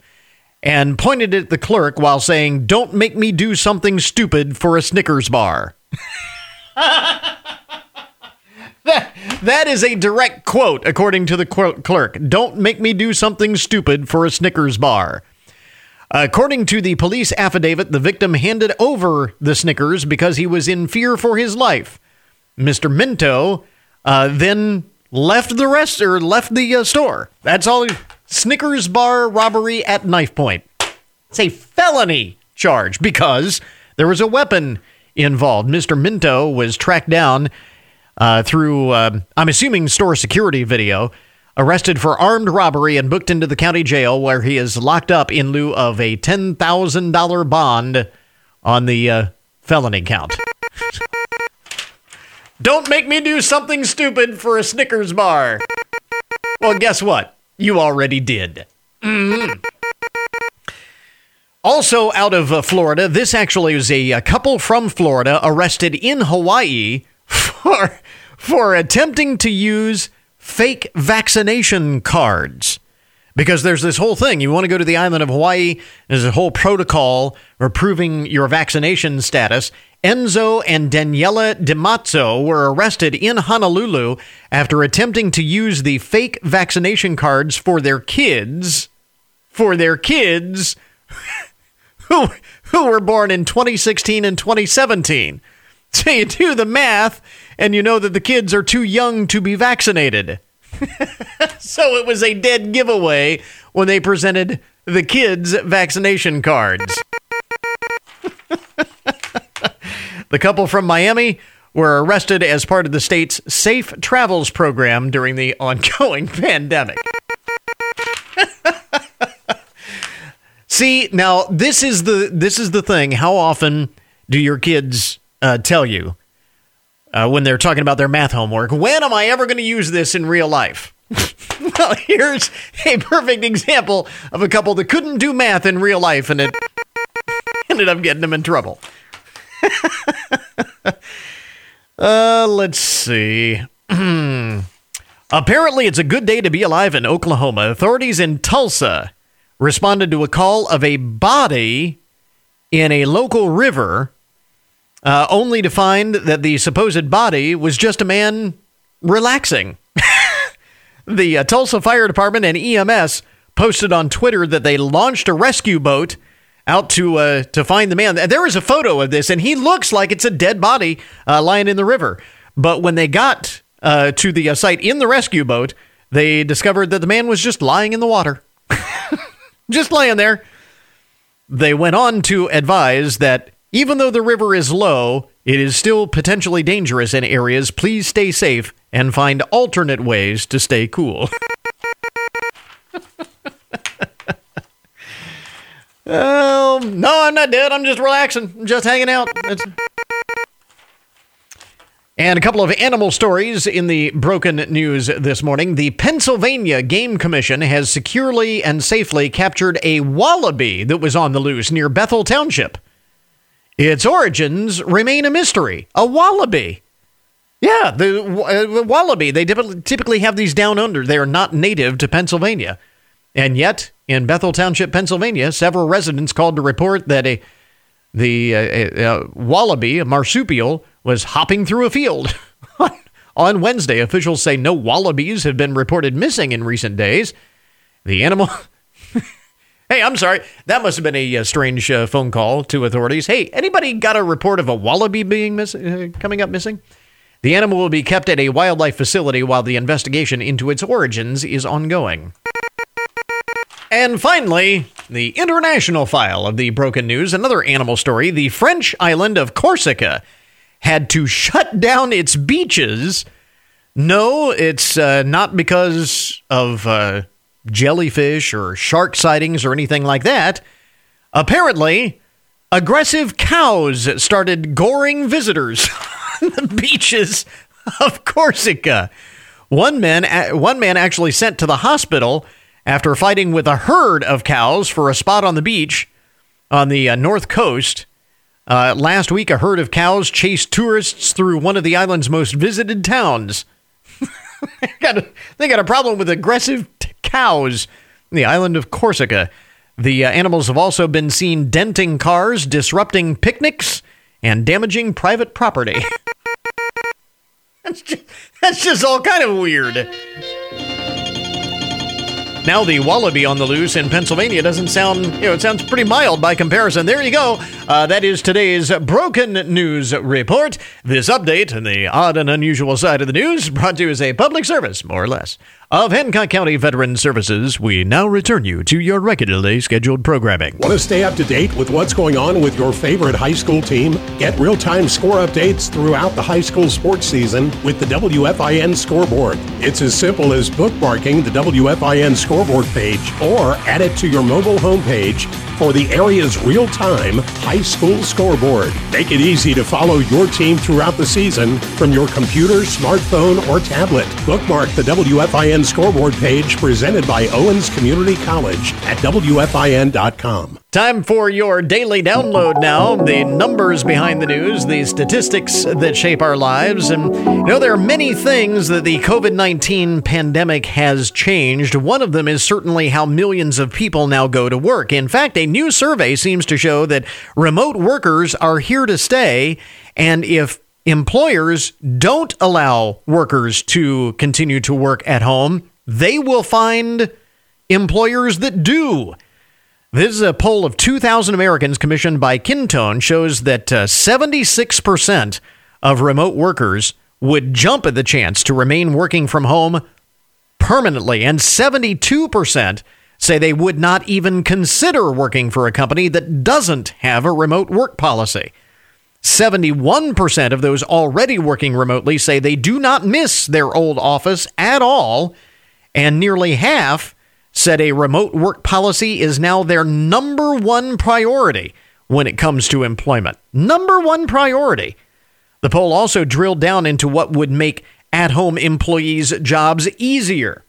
and pointed it at the clerk while saying, "Don't make me do something stupid for a Snickers bar." that, that is a direct quote, according to the clerk. Don't make me do something stupid for a Snickers bar. According to the police affidavit, the victim handed over the Snickers because he was in fear for his life. Mr. Minto uh, then left the rest or left the uh, store. That's all. Snickers bar robbery at knife point. It's a felony charge because there was a weapon involved. Mr. Minto was tracked down uh, through, uh, I'm assuming, store security video, arrested for armed robbery and booked into the county jail where he is locked up in lieu of a $10,000 bond on the uh, felony count. Don't make me do something stupid for a Snickers bar. Well, guess what? You already did. Mm-hmm. Also, out of uh, Florida, this actually was a, a couple from Florida arrested in Hawaii for for attempting to use fake vaccination cards. Because there's this whole thing. You want to go to the island of Hawaii, there's a whole protocol for proving your vaccination status. Enzo and Daniela DiMazzo were arrested in Honolulu after attempting to use the fake vaccination cards for their kids. For their kids who, who were born in 2016 and 2017. So you do the math, and you know that the kids are too young to be vaccinated. so it was a dead giveaway when they presented the kids' vaccination cards. The couple from Miami were arrested as part of the state's Safe Travels program during the ongoing pandemic. See, now this is the this is the thing. How often do your kids uh, tell you uh, when they're talking about their math homework. When am I ever going to use this in real life? well, here's a perfect example of a couple that couldn't do math in real life and it ended up getting them in trouble. uh, let's see. Apparently, it's a good day to be alive in Oklahoma. Authorities in Tulsa responded to a call of a body in a local river uh, only to find that the supposed body was just a man relaxing. the uh, Tulsa Fire Department and EMS posted on Twitter that they launched a rescue boat out to uh, to find the man. There is a photo of this, and he looks like it's a dead body uh, lying in the river. But when they got uh, to the uh, site in the rescue boat, they discovered that the man was just lying in the water, just laying there. They went on to advise that even though the river is low, it is still potentially dangerous in areas. Please stay safe and find alternate ways to stay cool. Oh, no, I'm not dead. I'm just relaxing. I'm just hanging out. It's... And a couple of animal stories in the broken news this morning. The Pennsylvania Game Commission has securely and safely captured a wallaby that was on the loose near Bethel Township. Its origins remain a mystery. A wallaby. Yeah, the, uh, the wallaby. They typically have these down under. They are not native to Pennsylvania. And yet, in Bethel Township, Pennsylvania, several residents called to report that a the uh, wallaby, a marsupial, was hopping through a field. On Wednesday, officials say no wallabies have been reported missing in recent days. The animal. hey, I'm sorry. That must have been a, uh, strange uh, phone call to authorities. Hey, anybody got a report of a wallaby being miss- uh, coming up missing? The animal will be kept at a wildlife facility while the investigation into its origins is ongoing. And finally, the international file of the broken news, another animal story. The French island of Corsica had to shut down its beaches. No, it's uh, not because of uh, jellyfish or shark sightings or anything like that. Apparently, aggressive cows started goring visitors on the beaches of Corsica. One man, one man actually sent to the hospital after fighting with a herd of cows for a spot on the beach on the uh, north coast. Uh, last week, a herd of cows chased tourists through one of the island's most visited towns. they, got a, they got a problem with aggressive t- cows in the island of Corsica. The uh, animals have also been seen denting cars, disrupting picnics, and damaging private property. that's, just, that's just all kind of weird. Now the wallaby on the loose in Pennsylvania doesn't sound, you know, it sounds pretty mild by comparison. There you go. Uh, that is today's broken news report. This update and the odd and unusual side of the news brought to you as a public service, more or less, of Hancock County Veteran Services. We now return you to your regularly scheduled programming. Want to stay up to date with what's going on with your favorite high school team? Get real time score updates throughout the high school sports season with the WFIN scoreboard. It's as simple as bookmarking the WFIN scoreboard page or add it to your mobile homepage for the area's real time high school scoreboard. Make it easy to follow your team throughout the season from your computer, smartphone, or tablet. Bookmark the WFIN scoreboard page presented by Owens Community College at WFIN.com. Time for your daily download now. The numbers behind the news, the statistics that shape our lives. And you know, there are many things that the COVID 19 pandemic has changed. One of them is certainly how millions of people now go to work. In fact, a new survey seems to show that remote workers are here to stay. And if employers don't allow workers to continue to work at home, they will find employers that do. This is a poll of 2,000 Americans commissioned by Kintone shows that uh, 76% of remote workers would jump at the chance to remain working from home permanently, and 72% say they would not even consider working for a company that doesn't have a remote work policy. 71% of those already working remotely say they do not miss their old office at all, and nearly half said a remote work policy is now their number one priority when it comes to employment. Number one priority. The poll also drilled down into what would make at home employees' jobs easier.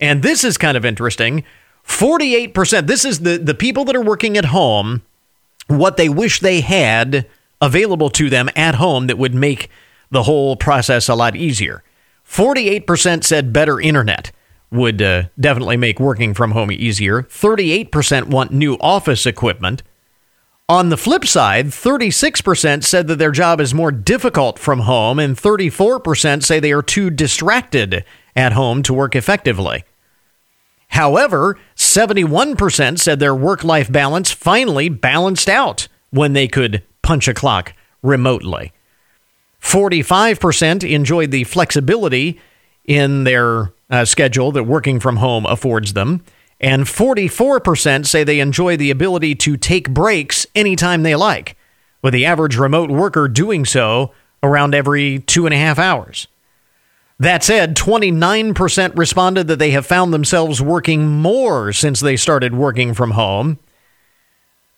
And this is kind of interesting. 48%, this is the, the people that are working at home, what they wish they had available to them at home that would make the whole process a lot easier. 48% said better internet would uh, definitely make working from home easier. 38% want new office equipment. On the flip side, 36% said that their job is more difficult from home, and 34% say they are too distracted at home to work effectively. However, 71% said their work life balance finally balanced out when they could punch a clock remotely. 45% enjoyed the flexibility in their uh, schedule that working from home affords them. And 44% say they enjoy the ability to take breaks anytime they like, with the average remote worker doing so around every two and a half hours. That said, 29% responded that they have found themselves working more since they started working from home.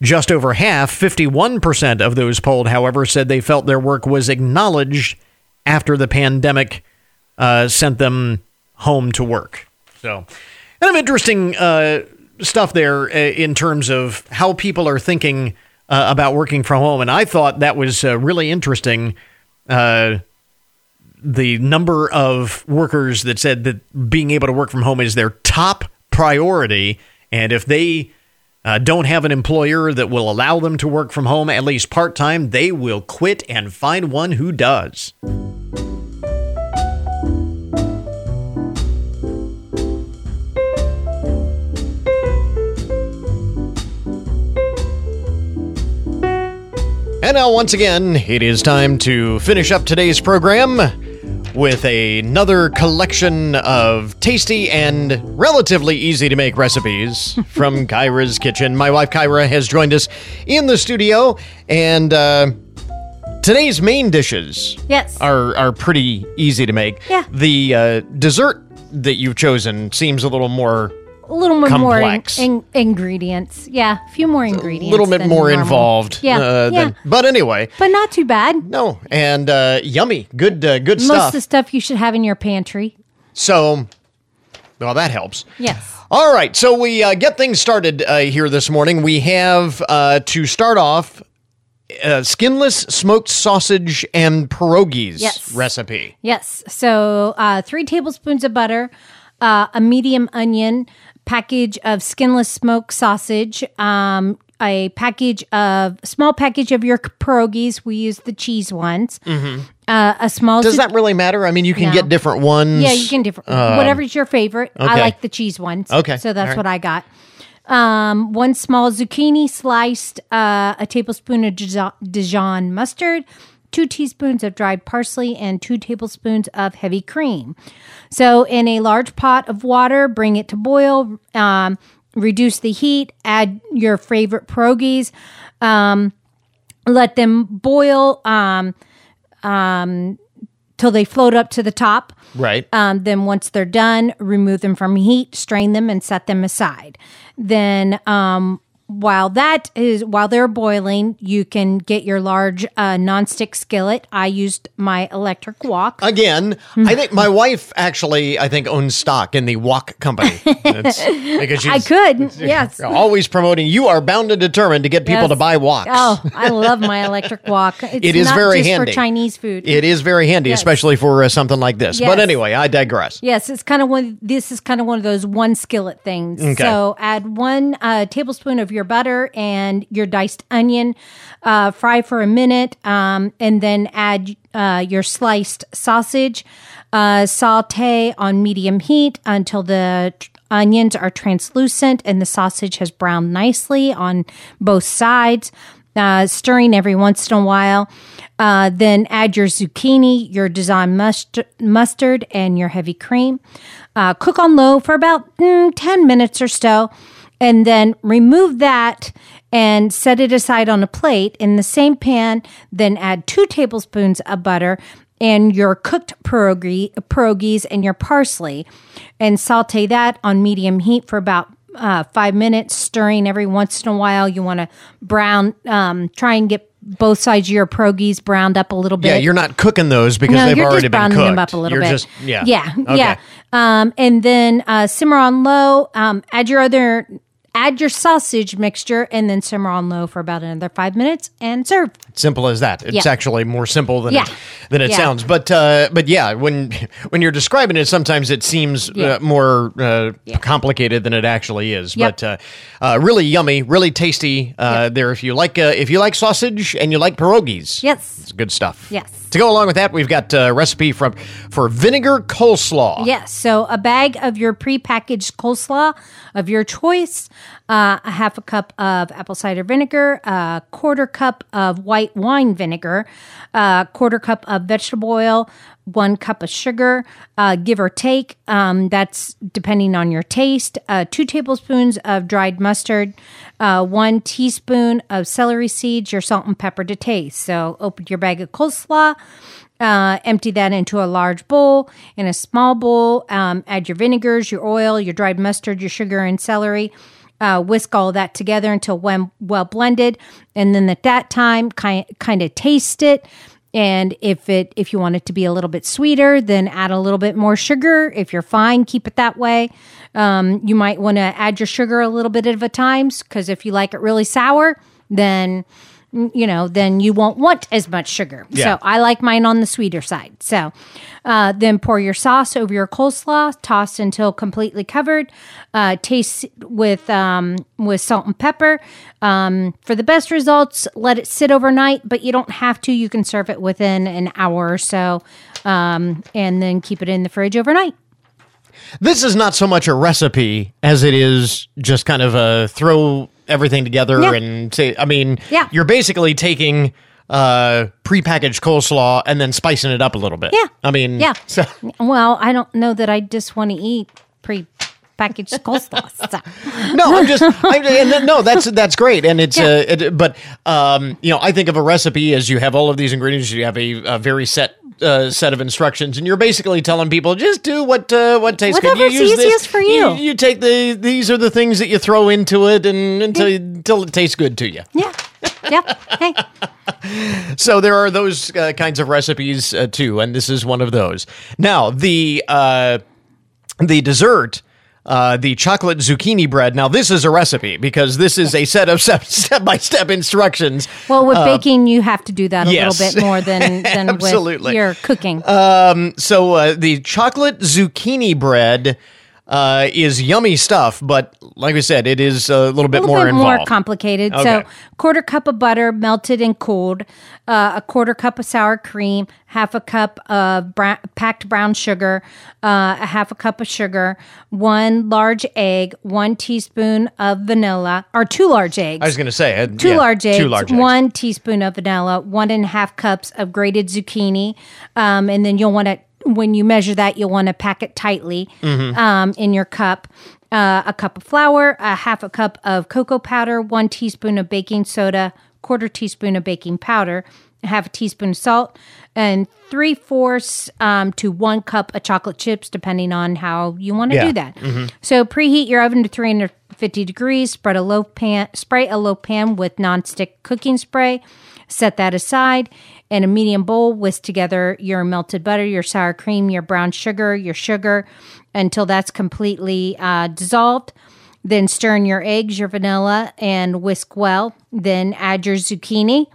Just over half, 51% of those polled, however, said they felt their work was acknowledged after the pandemic uh, sent them home to work. So, kind of interesting uh, stuff there uh, in terms of how people are thinking uh, about working from home. And I thought that was uh, really interesting. Uh, the number of workers that said that being able to work from home is their top priority. And if they uh, don't have an employer that will allow them to work from home at least part time, they will quit and find one who does. And now, once again, it is time to finish up today's program with another collection of tasty and relatively easy to make recipes from Kyra's Kitchen. My wife Kyra has joined us in the studio, and uh, today's main dishes Yes. are are pretty easy to make. Yeah. The uh, dessert that you've chosen seems a little more a little bit more in, in- ingredients. Yeah, a few more ingredients. a little bit more normal. involved. Yeah, uh, yeah. Than, but anyway, but not too bad. no, and uh, yummy, good, uh, good Most stuff. of the stuff you should have in your pantry. so, well, that helps. Yes. All right, so we uh, get things started uh, here this morning. We have uh, to start off uh, skinless smoked sausage and pierogies Yes. recipe. Yes. So uh, three tablespoons of butter, uh, a medium onion, package of skinless smoked sausage, um, a package of small package of your pierogies. We use the cheese ones. Uh, a small. Mm-hmm. Does that really matter? I mean, you can No. get different ones. Yeah, you can different. Um, whatever's your favorite. I like the cheese ones. Okay. So that's right. what I got. Um, one small zucchini sliced, uh, a tablespoon of Dijon mustard, two teaspoons of dried parsley, and two tablespoons of heavy cream. So, in a large pot of water, bring it to boil. Um, reduce the heat. Add your favorite pierogies. Um, let them boil. Um, um, till they float up to the top. Right. Um, then once they're done, remove them from heat, strain them, and set them aside. Then um, while that is while they're boiling, you can get your large uh, nonstick skillet. I used my electric wok. Again, I think my wife actually, I think, owns stock in the Wok Company. It's- because I could, yes. always promoting. You are bound and determined to get people Yes. to buy woks. Oh, I love my electric wok. It's It is not very just handy. for Chinese food. It is very handy, Yes. especially for uh, something like this. But anyway, I digress. Yes, it's kind of one. This is kind of one of those one skillet things. Okay. So add one uh, tablespoon of your butter and your diced onion. Uh, fry for a minute, um, and then add uh, your sliced sausage. Uh, saute on medium heat until the onions are translucent and the sausage has browned nicely on both sides. Uh, stirring every once in a while. Uh, then add your zucchini, your Dijon must- mustard, and your heavy cream. Uh, cook on low for about mm, 10 minutes or so. And then remove that and set it aside on a plate in the same pan. Then add two tablespoons of butter and your cooked pierogi, pierogies and your parsley and saute that on medium heat for about uh, five minutes, stirring every once in a while. You want to brown, um, try and get both sides of your pierogies browned up a little bit. Yeah, you're not cooking those because no, they've you're already just been browning cooked. them up a little you're bit. just yeah. yeah, Okay. yeah. Um, and then uh, simmer on low. Um, add your other, add your sausage mixture, and then simmer on low for about another five minutes and serve. Simple as that. It's Yeah. actually more simple than Yeah. it, than it Yeah. sounds. But uh, but yeah, when when you're describing it, sometimes it seems uh, more uh, complicated than it actually is. Yep. But uh, uh, really yummy, really tasty. Uh, There, if you like uh, if you like sausage and you like pierogies, Yes. it's good stuff. Yes. To go along with that, we've got a recipe from for vinegar coleslaw. Yes. So a bag of your prepackaged coleslaw of your choice, uh, a half a cup of apple cider vinegar, a quarter cup of white wine vinegar, a quarter cup of vegetable oil, one cup of sugar, uh, give or take. Um, that's depending on your taste. Uh, two tablespoons of dried mustard, uh, one teaspoon of celery seeds, your salt and pepper to taste. So open your bag of coleslaw. Uh, empty that into a large bowl. In a small bowl, um, add your vinegars, your oil, your dried mustard, your sugar, and celery. Uh, whisk all that together until when well blended, and then at that time, kind kind of taste it. And if it if you want it to be a little bit sweeter, then add a little bit more sugar. If you're fine, keep it that way. Um, you might want to add your sugar a little bit at a time because if you like it really sour, then you know, then you won't want as much sugar. Yeah. So I like mine on the sweeter side. So uh, then pour your sauce over your coleslaw, toss until completely covered. Uh, taste with um, with salt and pepper. Um, for the best results, let it sit overnight, but you don't have to. You can serve it within an hour or so, um, and then keep it in the fridge overnight. This is not so much a recipe as it is just kind of a throw everything together Yeah. and say. I mean, Yeah. you're basically taking uh prepackaged coleslaw and then spicing it up a little bit. Yeah. I mean, Yeah. so- Well, I don't know that I just want to eat pre packaged coleslaw. So. no, I'm just, I, and then- no, that's that's great, and it's, uh, it, but um, you know, I think of a recipe as you have all of these ingredients, you have a, a very set. Uh, set of instructions, and you're basically telling people just do what uh, what tastes good. Whatever's You use this- easiest for you. you. take the these are the things that you throw into it, and until until it tastes good to you. Yeah. yeah. Hey. So there are those uh, kinds of recipes uh, too, and this is one of those. Now the uh, the dessert. Uh, the chocolate zucchini bread. Now, this is a recipe because this is a set of step by step instructions. Well, with Uh, baking, you have to do that a yes. little bit more than than Absolutely. with your cooking. Um, so uh, the chocolate zucchini bread uh, is yummy stuff, but like we said, it is a little bit a little more bit involved. more complicated. Okay. So, quarter cup of butter melted and cooled, uh, a quarter cup of sour cream, half a cup of brown, packed brown sugar, uh, a half a cup of sugar, one large egg, one teaspoon of vanilla, or two large eggs. I was going to say uh, Two yeah, large eggs, Two large eggs. one teaspoon of vanilla, one and a half cups of grated zucchini, um, and then you'll want to when you measure that you'll want to pack it tightly Mhm. um, in your cup. Uh, a cup of flour, a half a cup of cocoa powder, one teaspoon of baking soda, quarter teaspoon of baking powder, half a teaspoon of salt, and three fourths um, to one cup of chocolate chips, depending on how you want to Yeah. do that. Mhm. So preheat your oven to 350 degrees. Spread a low pan, spray a low pan with nonstick cooking spray. Set that aside. In a medium bowl, whisk together your melted butter, your sour cream, your brown sugar, your sugar, until that's completely uh, dissolved. Then stir in your eggs, your vanilla, and whisk well. Then add your zucchini.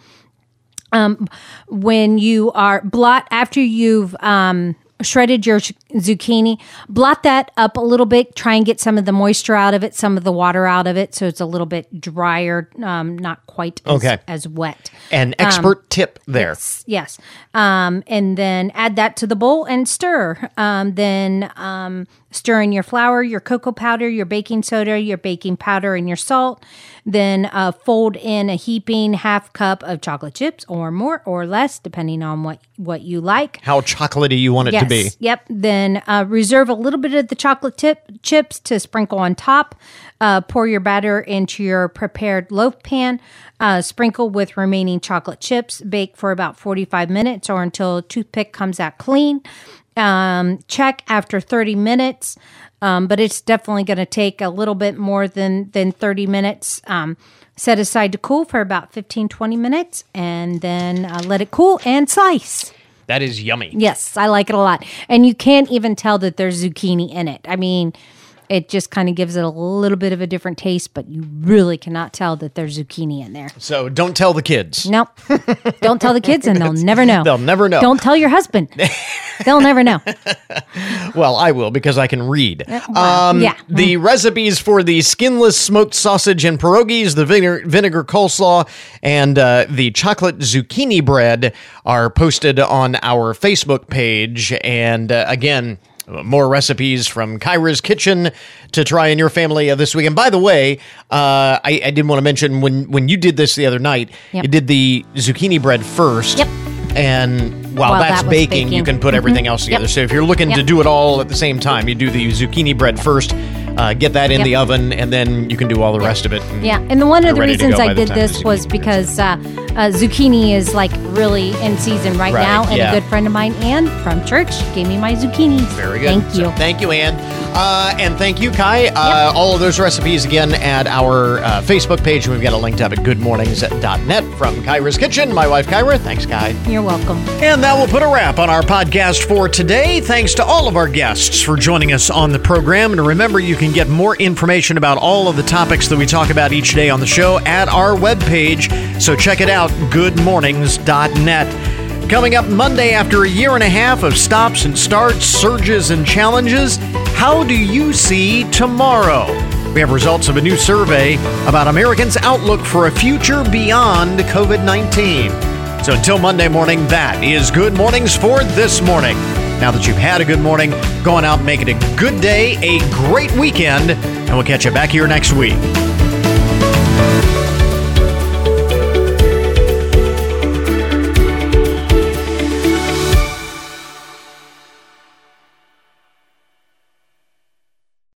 Um, when you are blot after you've um, shredded your zucchini, blot that up a little bit. Try and get some of the moisture out of it, some of the water out of it, so it's a little bit drier, um, not quite as, Okay. as wet. An Um, expert tip there. Yes, yes. Um, and then add that to the bowl and stir. Um, then um, stir in your flour, your cocoa powder, your baking soda, your baking powder, and your salt. Then uh, fold in a heaping half cup of chocolate chips, or more or less, depending on what what you like. How chocolatey you want it to be. Yep. Then uh, reserve a little bit of the chocolate tip chips to sprinkle on top. Uh, pour your batter into your prepared loaf pan. Uh, sprinkle with remaining chocolate chips. Bake for about 45 minutes or until toothpick comes out clean. Um, check after 30 minutes, um, but it's definitely going to take a little bit more than, than 30 minutes. Um, set aside to cool for about 15, 20 minutes and then uh, let it cool and slice. That is yummy. Yes, I like it a lot. And you can't even tell that there's zucchini in it. I mean, it just kind of gives it a little bit of a different taste, but you really cannot tell that there's zucchini in there. So don't tell the kids. Nope. Don't tell the kids, and they'll never know. They'll never know. Don't tell your husband. they'll never know. Well, I will because I can read. well, Um, yeah. The recipes for the skinless smoked sausage and pierogies, the vinegar, vinegar coleslaw, and uh, the chocolate zucchini bread are posted on our Facebook page. And uh, again, more recipes from Kyra's Kitchen to try in your family uh, this week. And by the way, uh, I, I did want to mention when when you did this the other night, Yep. you did the zucchini bread first. Yep. And while While that's that was baking, you can put Mhm. everything else together. Yep. So if you're looking to do it all at the same time, you do the zucchini bread first, uh, get that in Yep. the oven, and then you can do all the rest of it. and Yeah, and the one of the reasons I did this was because uh, uh, zucchini is like really in season right, Right, now, and yeah. a good friend of mine, Ann from church, gave me my zucchini. Very good. Thank you. So thank you, Ann. Uh, and thank you, Kai. Uh, All of those recipes again at our uh, Facebook page. We've got a link to have it linked up at goodmornings.net from Kyra's Kitchen. My wife, Kyra. Thanks, Kai. You're welcome. And that will put a wrap on our podcast for today. Thanks to all of our guests for joining us on the program. And remember, you can get more information about all of the topics that we talk about each day on the show at our webpage. So check it out, goodmornings.net. Coming up Monday, after a year and a half of stops and starts, surges and challenges, how do you see tomorrow? We have results of a new survey about Americans' outlook for a future beyond COVID 19. So until Monday morning, that is Good Mornings for this morning. Now that you've had a good morning, go on out and make it a good day, a great weekend, and we'll catch you back here next week.